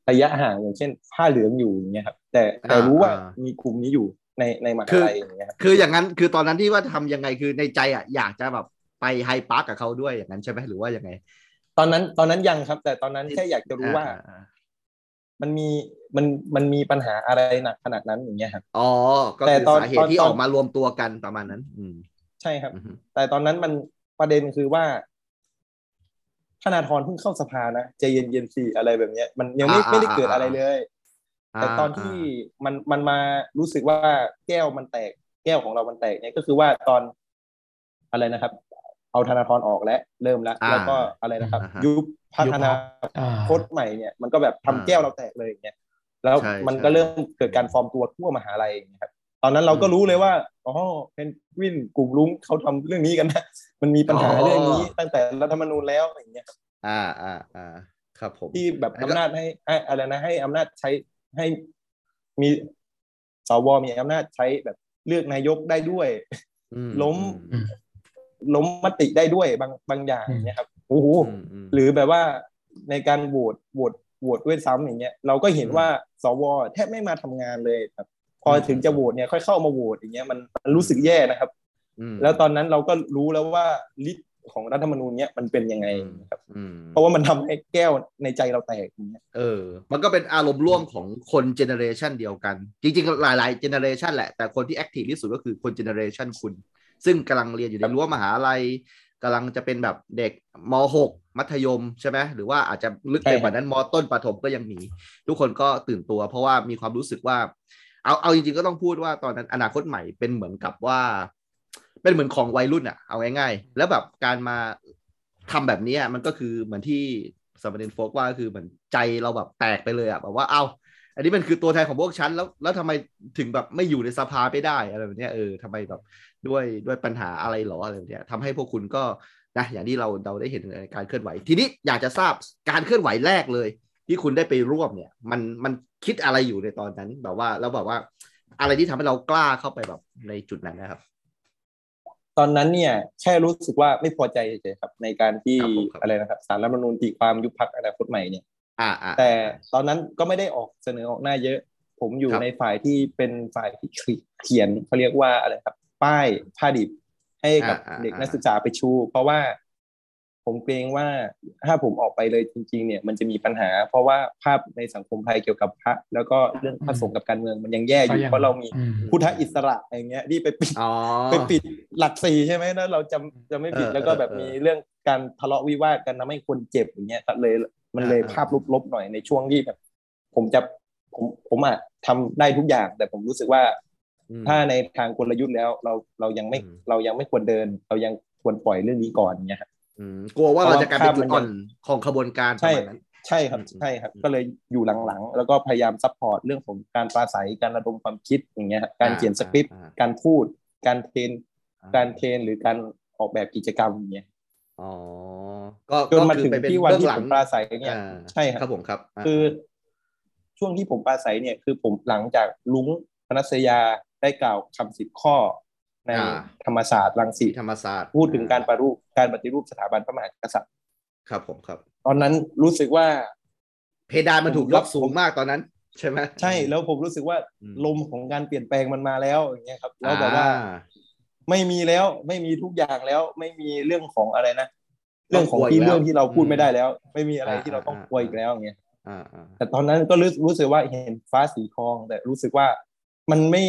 ระยะห่างอย่างเช่นผ้าเหลืองอยู่อย่างเงี้ยครับ แต่แต่รู้ว่ามีกลุ่มนี้อยู่ในในมหาลัยอย่างเงี้ยคืออย่างนั้นคือตอนนั้นที่ว่าทำยังไงคือในใจอะอยากจะแบบไปไฮพาร์กกับเขาด้วยอย่างนั้นใช่ไหมหรือว่ายังไง ตอนนั้นตอนนั้นยังครับ แต่ตอนนั้นแค่อยากจะรู้ว่า มันมีมันมันมีปัญหาอะไรหนักขนาดนั้นอย่างเงี้ยครับอ๋อก็คือสาเหตุที่ออกมารวมตัวกันประมาณนั้น อืมใช่ครับ แต่ตอนนั้นมันประเด็นคือว่าธนาธรเพิ่งเข้าสภานะใจเย็นๆสิอะไรแบบเนี้ย มันยังไม่ไม่ได้เกิดอะไรเลย แต่ตอนที่มันมันมารู้สึกว่าแก้วมันแตก แก้วของเรามันแตกเนี่ยก็คือว่าตอนอะไรนะครับ เอาธนาธรออกแล้วเริ่มแล้วแล้วก็อะไรนะครับ ยุบ พัฒนาโคตรใหม่เนี่ยมันก็แบบทำแก้วเราแตกเลยอย่างเงี้ยแล้วมันก็เริ่มเกิดการฟอร์มตัวทั่วมหาลัยนะครับตอนนั้นเราก็รู้เลยว่าอ๋อเป็นวินกลุ่มลุงเขาทำเรื่องนี้กันนะมันมีปัญหาเรื่องนี้ตั้งแต่รัฐธรรมนูญแล้วอย่างเงี้ยอ่าอ่าอ่าครับผมที่แบบอำนาจให้อะไรนะให้อำนาจใช้ให้มีสวมีอำนาจใช้แบบเลือกนายกได้ด้วยล้มล้มมติได้ด้วยบางบางอย่างเนี่ยครับ โอ้โหหรือแบบว่าในการโหวตโหวตโหวตด้วยซ้ำอย่างเงี้ยเราก็เห็นว่าสวแทบไม่มาทำงานเลยครับพอถึงจะโหวตเนี่ยค่อยเข้ามาโหวตอย่างเงี้ยมันมันรู้สึกแย่นะครับแล้วตอนนั้นเราก็รู้แล้วว่าฤทธิ์ของรัฐธรรมนูญเนี้ยมันเป็นยังไงครับเพราะว่ามันทำให้แก้วในใจเราแตกอย่างเงี้ยเออ มันก็เป็นอารมณ์ร่วมของคน generation เดียวกัน จริงๆ หลายๆ generation แหละแต่คนที่ active ที่สุดก็คือคน generation คุณ ซึ่งกำลังเรียนอยู่ในรั้วมหาลัย กำลังจะเป็นแบบเด็กม .6 มัธยมใช่ไหมหรือว่าอาจจะลึกไปกว่านั้นมต้นประถมก็ยังมี ทุกคนก็ตื่นตัว เพราะว่ามีความรู้สึกว่า เอาเอาจริงๆก็ต้องพูดว่าตอนนั้นอนาคตใหม่เป็นเหมือนกับว่า เป็นเหมือนของวัยรุ่นอะเอาง่ายๆ แล้วแบบการมาทำแบบนี้มันก็คือเหมือนที่สมเด็จโฟกว่าคือเหมือนใจเราแบบแตกไปเลยอะแบบว่าเอา อันนี้มันคือตัวแทนของพวกฉันแล้วแล้วทำไมถึงแบบไม่อยู่ในสภาไม่ได้อะไรแบบนี้เออทำไมแบบด้วยด้วยปัญหาอะไรหรออะไรแบบนี้ทำให้พวกคุณก็นะอย่างที่เราเราได้เห็นในการเคลื่อนไหว ทีนี้อยากจะทราบการเคลื่อนไหวแรกเลย ที่คุณได้ไปร่วมเนี่ย มันมันคิดอะไรอยู่ในตอนนั้นแบบว่าแล้วแบบว่า อะไรที่ทำให้เรากล้าเข้าไปแบบในจุดนั้นนะครับ ตอนนั้นเนี่ย แค่รู้สึกว่าไม่พอใจเฉยครับ ในการที่อะไรนะครับสารรัฐมนูญตีความยุบพักอนาคตใหม่เนี่ยอ่า แต่ตอนนั้นก็ไม่ได้ออกเสนอออกหน้าเยอะ ผมอยู่ในฝ่ายที่เป็นฝ่ายที่เขียนเขาเรียกว่าอะไรครับ ป้ายผ้าดิบให้กับเด็กนักศึกษาไปชู เพราะว่าผมเกรงว่าถ้าผมออกไปเลยจริง ๆ เนี่ยมันจะมีปัญหา เพราะว่าภาพในสังคมไทยเกี่ยวกับพระแล้วก็เรื่องพระสงฆ์กับการเมืองมันยังแย่อยู่ เพราะเรามีพุทธอิสระอย่างเงี้ยที่ไปปิดไปปิดหลักสี่ใช่ไหมนะเราจะจะไม่ผิดแล้วก็แบบมีเรื่องการทะเลาะวิวาทกันทำให้คนเจ็บอย่างเงี้ยเลย มันเลยภาพลบๆหน่อยในช่วงที่แบบ ผมจะผมผมอะทำได้ทุกอย่าง แต่ผมรู้สึกว่า ถ้าในทางกลยุทธ์แล้วเราเรายังไม่เรายังไม่ควรเดิน เรายังควรปล่อยเรื่องนี้ก่อนเนี่ยครับกลัวว่าเราจะกลายเป็นจุดอ่อนของขบวนการใช่ใช่ครับใช่ครับ ก็เลยอยู่หลังๆ แล้วก็พยายาม support เรื่องของการปราศัยการระดมความคิดอย่างเงี้ยการเขียนสคริปต์การพูด การ train การ train หรือการออกแบบกิจกรรมอย่างเงี้ย อ๋อ ก็จนมาถึงที่วันที่ผมปราศัยเนี่ยใช่ครับครับผมครับ คือช่วงที่ผมปราศัยเนี่ยคือผมหลังจากลุงพนัสยาได้กล่าวคำสิบข้อในธรรมศาสตร์รังสีธรรมศาสตร์พูดถึงการปฏิรูปการปฏิรูปสถาบันพระมหากษัตริย์ ครับผมครับ ตอนนั้นรู้สึกว่า เพดานมันถูกยกสูงมากตอนนั้น ใช่ไหมใช่แล้วผมรู้สึกว่าลมของการเปลี่ยนแปลงมันมาแล้วอย่างเงี้ยครับ แล้วแบบว่า ไม่มีแล้วไม่มีทุกอย่างแล้ว ไม่มีเรื่องของอะไรนะเรื่องของที่เรื่องที่เราพูดไม่ได้แล้ว ไม่มีอะไรที่เราต้องกลัวอีกแล้วอย่างเงี้ยแต่ตอนนั้นก็รู้รู้สึกว่าเห็นฟ้าสีทอง แต่รู้สึกว่ามันไม่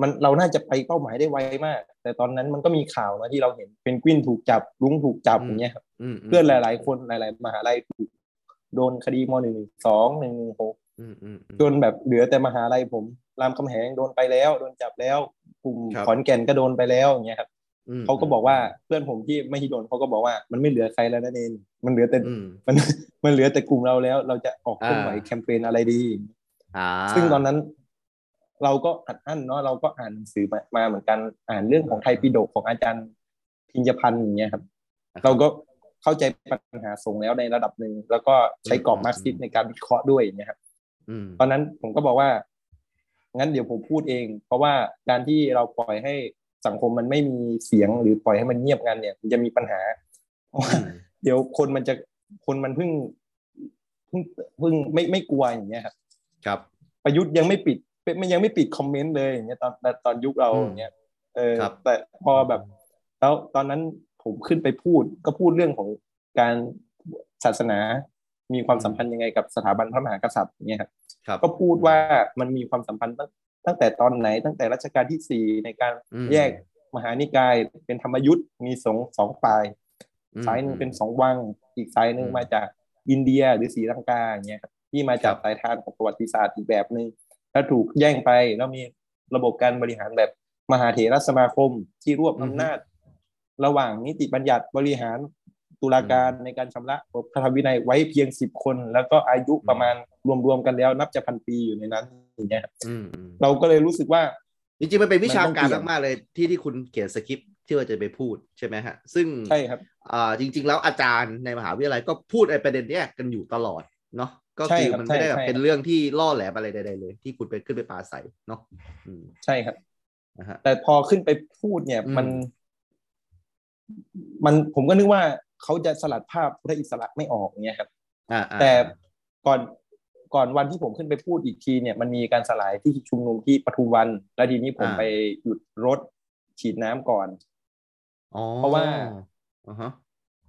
มันเราน่าจะไปเป้าหมายได้ไวมาก แต่ตอนนั้นมันก็มีข่าวนะที่เราเห็นเป็นกวินถูกจับลุงถูกจับอย่างเงี้ยครับเพื่อนหลาย ๆ คนหลาย ๆ มหาลัยถูกโดนคดีมหนึ่งสองหนึ่งหกจนแบบเหลือแต่มหาลัยผม รามคำแหงโดนไปแล้ว โดนจับแล้ว กลุ่มขอนแก่นก็โดนไปแล้วอย่างเงี้ยครับเขาก็บอกว่าเพื่อนผมที่ไม่ฮิโดนเขาก็บอกว่ามันไม่เหลือใครแล้วนั่นเองมันเหลือแต่มันมันเหลือแต่กลุ่มเราแล้ว เราจะออกเคลื่อนไหวแคมเปญอะไรดีซึ่งตอนนั้น เราก็อัดอั้นเนาะเราก็อ่านหนังสือมามาเหมือนกันอ่านเรื่องของไทยปิฎกของอาจารย์พิญญพันธ์อย่างเงี้ยครับ เราก็เข้าใจปัญหาสงฆ์แล้วในระดับหนึ่งแล้วก็ใช้กรอบมาร์กซิสในการวิเคราะห์ด้วยอย่างเงี้ยครับอืมตอนนั้นผมก็บอกว่า งั้นเดี๋ยวผมพูดเอง เพราะว่าการที่เราปล่อยให้สังคมมันไม่มีเสียงหรือปล่อยให้มันเงียบงันเนี่ยมันจะมีปัญหาเพราะว่าอืมเดี๋ยวคนมันจะคนมันเพิ่งเพิ่งเพิ่งไม่ไม่กลัวอย่างเงี้ยครับ ครับ ประยุทธ์ยังไม่ปิดไม่ยังไม่ปิดคอมเมนต์เลยอย่างเงี้ยตอนตอนยุคเราอืมอย่างเงี้ยเออครับแต่พอแบบ แล้วตอนนั้นผมขึ้นไปพูดก็พูดเรื่องของการศาสนามีความสัมพันธ์ยังไงกับสถาบันพระมหากษัตริย์อย่างเงี้ยครับครับ ก็พูดว่ามันมีความสัมพันธ์ตั้งตั้งแต่ตอนไหน ตั้งแต่รัชกาลที่สี่ในการอืมแยกมหานิกายเป็นธรรมยุทธ์มีสองสองฝ่ายอืมสายหนึ่งเป็นสองวัง อีกสายหนึ่งอืมมาจากอินเดียหรือศรีลังกาอย่างเงี้ยครับที่มาจากครับสายทานของประวัติศาสตร์อีกแบบหนึ่งแล้วถูกแย่งไปแล้วมีระบบการบริหารแบบมหาเถรสมาคมที่รวบอำนาจ ระหว่างนิติบัญญัติบริหาร ตุลาการในการชำระพระธรรมวินัยไว้เพียงสิบคน แล้วก็อายุประมาณรวมๆกันแล้วนับจะพันปีอยู่ในนั้นอย่างเงี้ยครับอืมอืมเราก็เลยรู้สึกว่า จริงๆมันเป็นวิชาการมันต้องเปลี่ยนมากๆเลยที่ที่คุณเขียนสคริปต์ที่ว่าจะไปพูดใช่ไหมฮะ ซึ่งใช่ครับอ่าจริง ๆ แล้วอาจารย์ในมหาวิทยาลัยก็พูดไอ้ประเด็นเนี้ยกันอยู่ตลอดเนาะก็ใช่คือครับมันไม่ได้แบบใช่เป็นเรื่องที่ล่อแหลมอะไรใดๆเลย ที่คุณไปขึ้นไปปราศัยเนาะอืมใช่ครับนะฮะแต่พอขึ้นไปพูดเนี่ยอืมมัน มันผมก็นึกว่า เขาจะสลัดภาพพุทธอิสระไม่ออกเนี่ยครับอ่าอ่าแต่ก่อนก่อนวันที่ผมขึ้นไปพูดอีกทีเนี่ยมันมีการสลายที่ชุมนุมที่ปทุมวัน แล้วทีนี้ผมไปหยุดรถฉีดน้ำก่อนอ๋อเพราะว่าอ่าฮะ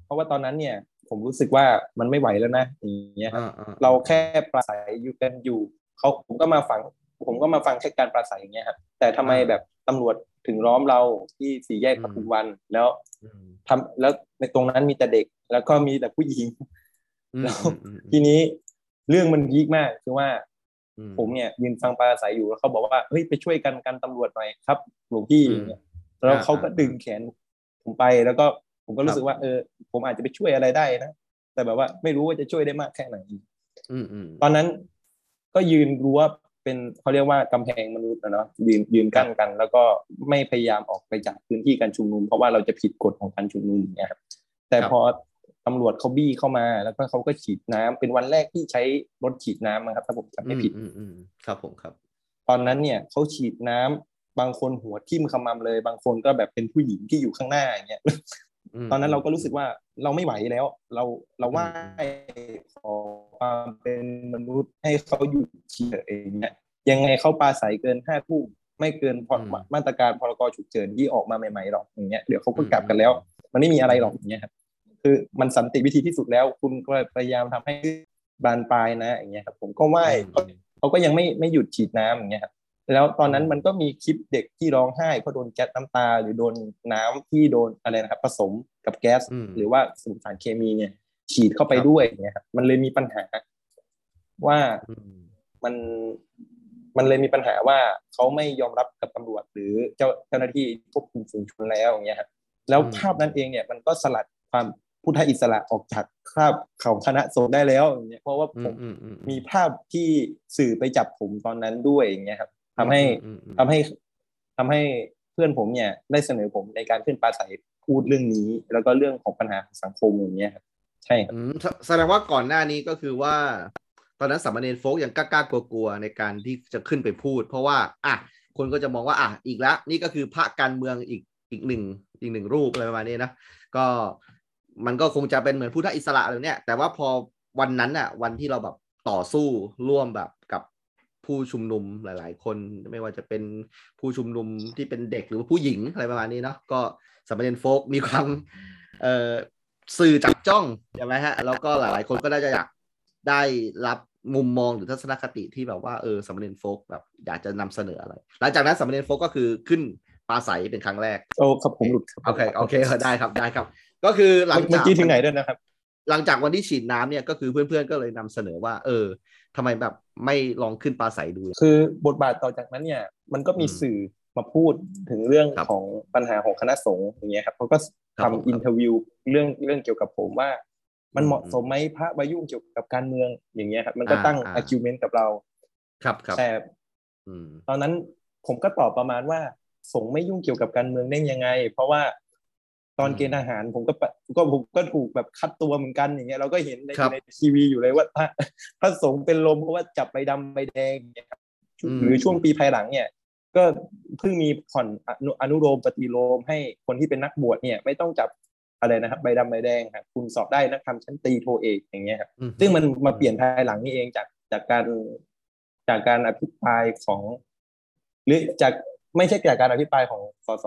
เพราะว่าตอนนั้นเนี่ย ผมรู้สึกว่ามันไม่ไหวแล้วนะอย่างเงี้ยครับอ่าอ่าเราแค่ปราศัยอยู่กันอยู่เขาผมก็มาฟัง ผมก็มาฟังแค่การปราศัยอย่างเงี้ยครับแต่ทำไมแบบตำรวจถึงล้อมเราที่สี่แยกปทุมวันแล้วอืม ทำแล้วในตรงนั้นมีแต่เด็ก แล้วก็มีแต่ผู้หญิงอืมแล้วอืมอืมทีนี้เรื่องมันพีคมากคือว่าอืมผมเนี่ยยืนฟังปราศัยอยู่แล้วเขาบอกว่าเฮ้ยไปช่วยกันกันตำรวจหน่อยครับหลวงพี่อืมอย่างเงี้ยแล้วเขาก็อ่าดึงแขนผมไปแล้วก็ผมก็ครัรู้บสึกว่าเออ ผมอาจจะไปช่วยอะไรได้นะแต่แบบว่าไม่รู้ว่าจะช่วยได้มากแค่ไหนอืมอืมตอนนั้นก็ยืนรั้ว เป็นเขาเรียกว่ากำแพงมนุษย์นะเนาะยืนยืนกั้นกัน แล้วก็ไม่พยายามออกไปจากพื้นที่การชุมนุม เพราะว่าเราจะผิดกฎของการชุมนุมอย่างเงี้ยครับแต่ครับพอตำรวจเขาบี้เข้ามา แล้วก็เขาก็ฉีดน้ำเป็นวันแรกที่ใช้รถฉีดน้ำนะครับถ้าผมจำไม่ผิดอืมอืมอืมครับผมครับ ตอนนั้นเนี่ยเขาฉีดน้ำบางคนหัวทิ่มขมำเลย บางคนก็แบบเป็นผู้หญิงที่อยู่ข้างหน้าอย่างเงี้ยม ตอนนั้นเราก็รู้สึกว่าเราไม่ไหวแล้ว เราเราไหว้ขอความเป็นมนุษย์ให้เขาหยุดเฉยอย่างเงี้ยยังไงเขาปลาใสเกินห้าทุ่มไม่เกินพอมาตรการพรกฉุกเฉินที่ออกมาใหม่ๆหรอกอย่างเงี้ยเดี๋ยวเขาก็กลับกันแล้ว มันไม่มีอะไรหรอกอย่างเงี้ยครับคือมันสันติวิธีที่สุดแล้ว คุณก็พยายามทำให้บานปลายนะอย่างเงี้ยครับ ผมก็ไหว้อืมเขาก็ยังไม่ไม่หยุดฉีดน้ำอย่างเงี้ยครับ แล้วตอนนั้นมันก็มีคลิปเด็กที่ร้องไห้เพราะโดนแก๊สน้ำตา หรือโดนน้ำที่โดนอะไรนะครับ ผสมกับแก๊สอืมหรือว่าสารเคมีเนี่ย ฉีดเข้าไปครับด้วยเนี่ยครับมันเลยมีปัญหา ว่าอืมมันมันเลยมีปัญหาว่าเขาไม่ยอมรับกับตำรวจ หรือเจ้าเจ้าหน้าที่ควบคุมฝูงชนแล้วอย่างเงี้ยครับแล้วภาพนั้นเองเนี่ยมันก็สลัดความพุทธอิสระออกจากคราบของคณะสงฆ์ได้แล้วอย่างเงี้ยเพราะว่าอืผมมอืมอืมมีภาพที่สื่อไปจับผมตอนนั้นด้วยอย่างเงี้ยครับ ทำให้อืมอืมทำให้ทำให้เพื่อนผมเนี่ย ได้เสนอผมในการขึ้นปราศัยพูดเรื่องนี้ แล้วก็เรื่องของปัญหาของสังคมอย่างเงี้ยครับใช่ครับอืมแสแสดงว่าก่อนหน้านี้ก็คือว่า ตอนนั้นสามเณรโฟกยังกล้าๆกลัวๆในการที่จะขึ้นไปพูด เพราะว่า อะคนก็จะมองว่าอะอีกแล้วนี่ก็คือพระการเมืองอีกอีกหนึ่งอีกหนึ่งรูปอะไรประมาณนี้นะก็มันก็คงจะเป็นเหมือนพุทธอิสระอะไรเนี่ยแต่ว่าพอวันนั้นอะ วันที่เราแบบต่อสู้ร่วมแบบกับ ผู้ชุมนุมหลาย ๆ คนไม่ว่าจะเป็นผู้ชุมนุมที่เป็นเด็กหรือว่าผู้หญิงอะไรประมาณนี้เนาะก็สามเณรโฟกมีความเอ่อสื่อจับจ้องใช่ไหมฮะแล้วก็หลาย ๆ คนก็ได้จะอยากได้รับมุมมองหรือทัศนคติที่แบบว่าเออสามเณรโฟกแบบอยากจะนำเสนออะไร หลังจากนั้นสามเณรโฟกก็คือขึ้นปลาใสเป็นครั้งแรกโอ้ครับผมหลุดครับโอเคโอเคเออได้ครับได้ครับ ก็คือหลังเมื่อจากกี้ถึงไหนด้วยนะครับ หลังจากวันที่ฉีดน้ำเนี่ยก็คือเพื่อนๆก็เลยนำเสนอว่า เออทำไมแบบไม่ลองขึ้นปลาใสดู คือบทบาทต่อจากนั้นเนี่ย มันก็มีอืมสื่อมาพูดถึงเรื่องครับของปัญหาของคณะสงฆ์อย่างเงี้ยครับเขาก็ครับผมทำอินเทอร์วิวเรื่องเรื่องเกี่ยวกับผมว่า มันอืมเหมาะสมไหมพระมายุ่งเกี่ยวกับการเมืองอย่างเงี้ยครับมันก็อ่าตั้งอ่า argument กับเรา ครับครับแต่อืมตอนนั้นผมก็ตอบประมาณว่าสงฆ์ไม่ยุ่งเกี่ยวกับการเมืองได้ยังไง เพราะว่า ตอนเกณฑ์ทหารผมก็ปะก็ผมก็ถูกแบบคัดตัวเหมือนกันอย่างเงี้ยเราก็เห็นในครับในทีวีอยู่เลยว่าพระพระสงฆ์เป็นลมเพราะว่าจับใบดำใบแดงอย่างเงี้ยครับอืมหรือช่วงปีภายหลังเนี่ย ก็เพิ่งมีผ่อนอนุอนุโลมปฏิโลมให้คนที่เป็นนักบวชเนี่ย ไม่ต้องจับอะไรนะครับใบดำใบแดงครับคุณสอบได้นักธรรมชั้นตรีโทเอกอย่างเงี้ยครับอืมซึ่งมันมาเปลี่ยนภายหลังนี่เองจากจากการจากการอภิปรายของ หรือจากไม่ใช่จากการอภิปรายของสส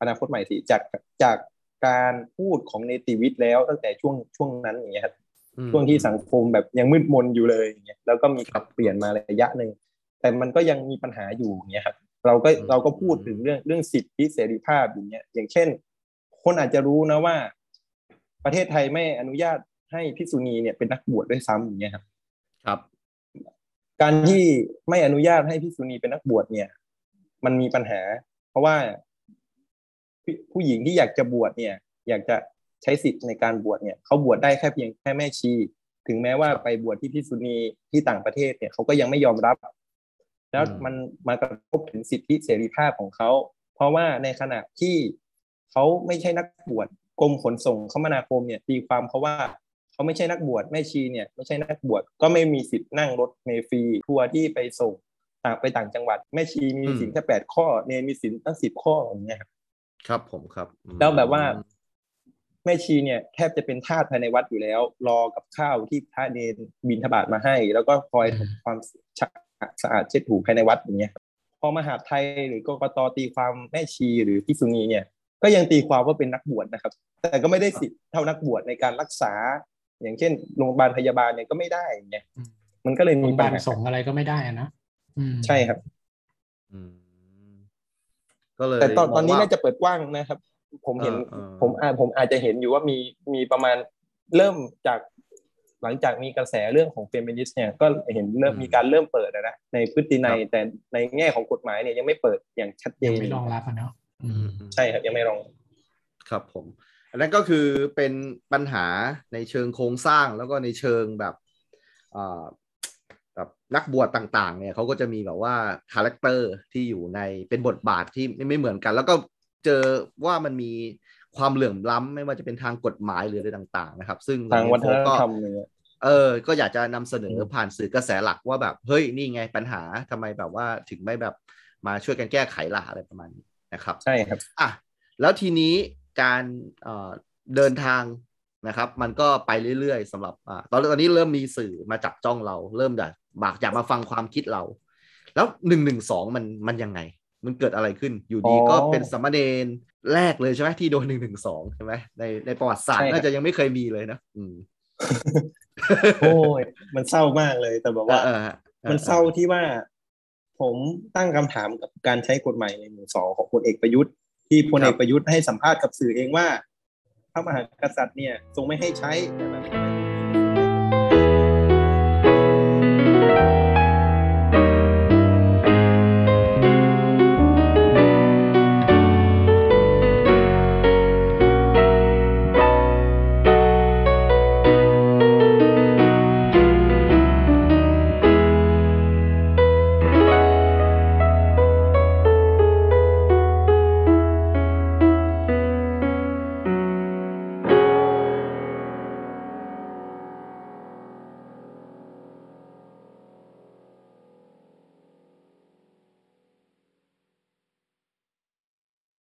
อนาคตใหม่สิจากจาก การพูดของเนติวิทย์แล้วตั้งแต่ช่วงช่วงนั้นอย่างเงี้ยครับอืมช่วงที่สังคมแบบยังมืดมนอยู่เลยอย่างเงี้ยแล้วก็มีครับเปลี่ยนมาระยะหนึ่งแต่มันก็ยังมีปัญหาอยู่อย่างเงี้ยครับเราก็อืมเราก็พูดถึงเรื่องเรื่องสิทธิเสรีภาพอย่างเงี้ยอย่างเช่น คนอาจจะรู้นะว่า ประเทศไทยไม่อนุญาตให้ภิกษุณีเนี่ยเป็นนักบวชด้วยซ้ำอย่างเงี้ยครับครับ การที่ไม่อนุญาตให้ภิกษุณีเป็นนักบวชเนี่ย มันมีปัญหา เพราะว่า ผู้ผู้หญิงที่อยากจะบวชเนี่ย อยากจะใช้สิทธิ์ในการบวชเนี่ยเขาบวชได้แค่เพียงแค่แม่ชี ถึงแม้ว่าไปบวชที่ภิกษุณีที่ต่างประเทศเนี่ยเขาก็ยังไม่ยอมรับ แล้วอืมมันมากระทบถึงสิทธิเสรีภาพของเขา เพราะว่าในขณะที่เขาไม่ใช่นักบวชกรมขนส่งคมนาคมเนี่ยตีความเขาว่าเขาไม่ใช่นักบวชแม่ชีเนี่ยไม่ใช่นักบวชก็ไม่มีสิทธิ์นั่งรถเมล์ฟรีทัวร์ที่ไปส่งต่างไปต่างจังหวัด แม่ชีมีสินแค่แปดข้อเนรมีสินตั้งสิบข้ออย่างเงี้ย ครับครับผมครับอืมแล้วแบบว่าแม่ชีเนี่ยแทบจะเป็นทาสภายในวัดอยู่แล้ว รอกับข้าวที่พระเนรบินทบาทมาให้ แล้วก็คอยทำความสะอาดสะอาดเช็ดถูภายในวัดอย่างเงี้ยครับพอมหาดไทยหรือกกตตีความแม่ชีหรือภิกษุณีเนี่ย ก็ยังตีความว่าเป็นนักบวชนะครับ แต่ก็ไม่ได้สิทธิ์เท่านักบวชในการรักษา อย่างเช่นโรงพยาบาลพยาบาลเนี่ยก็ไม่ได้อย่างเงี้ยอืมมันก็เลยโรมีงพยาปัญบาลหาส่งอะไรก็ไม่ได้อะนะอืมใช่ครับ อืม ก็เลยแต่ตอนตอนนี้มงว่น่าจะเปิดกว้างนะครับ ผมเห็นเออเออผมอาผมอาจจะเห็นอยู่ว่ามีมีประมาณเริ่มจากหลังจากมีกระแสเรื่องของเฟมินิสต์เนี่ยก็เห็นเริ่มมีการเริ่มเปิดอะนะในพฤตินัยแต่ในแง่ของกฎหมายเนี่ยยังไม่เปิดอย่างชัดเจนยังไม่รองรับอะเนาะอือืมมอืมใช่ครับยังไม่รองครับผม อันนั้นก็คือเป็นปัญหาในเชิงโครงสร้างแล้วก็ในเชิงแบบอ่า แบบนักบวชต่างๆ เนี่ยเขาก็จะมีแบบว่า character ที่อยู่ในเป็นบทบาทที่ไม่เหมือนกัน แล้วก็เจอว่ามันมีความเหลื่อมล้ำไม่ว่าจะเป็นทางกฎหมายหรืออะไรต่าง ๆ นะครับ ซึ่งทางวัฒนธรรมก็เนี่ยเออ ก็อยากจะนำเสนออืมผ่านสื่อกระแสหลักว่าแบบเฮ้ยนี่ไงปัญหาทำไมแบบว่าถึงไม่แบบมาช่วยกันแก้ไขล่ะอะไรประมาณนี้นะครับ ใช่ครับอะแล้วทีนี้การเอ่อเดินทางนะครับ มันก็ไปเรื่อยๆสำหรับอ่าตอนตอนนี้เริ่มมีสื่อมาจับจ้องเรา เริ่มอยาก บากอยากมาฟังความคิดเรา แล้วหนึ่งหนึ่งสองมันมันยังไง มันเกิดอะไรขึ้นอยู่ดีอ๋อก็เป็นสามเณรแรกเลยใช่ไหมที่โดนหนึ่งหนึ่งสองใช่ไหมในในประวัติศาสตร์ใช่ครับน่าจะยังไม่เคยมีเลยนะอืมโอ้ยมันเศร้ามากเลยแต่แบบว่าเออเออออมันเศร้าที่ว่า ผมตั้งคำถามกับการใช้กฎหมายในหมู่สองของพลเอกประยุทธ์ที่พลเอกประยุทธ์ให้สัมภาษณ์กับสื่อเองว่าพระมหากษัตริย์เนี่ยทรงไม่ให้ใช้แต่แบบ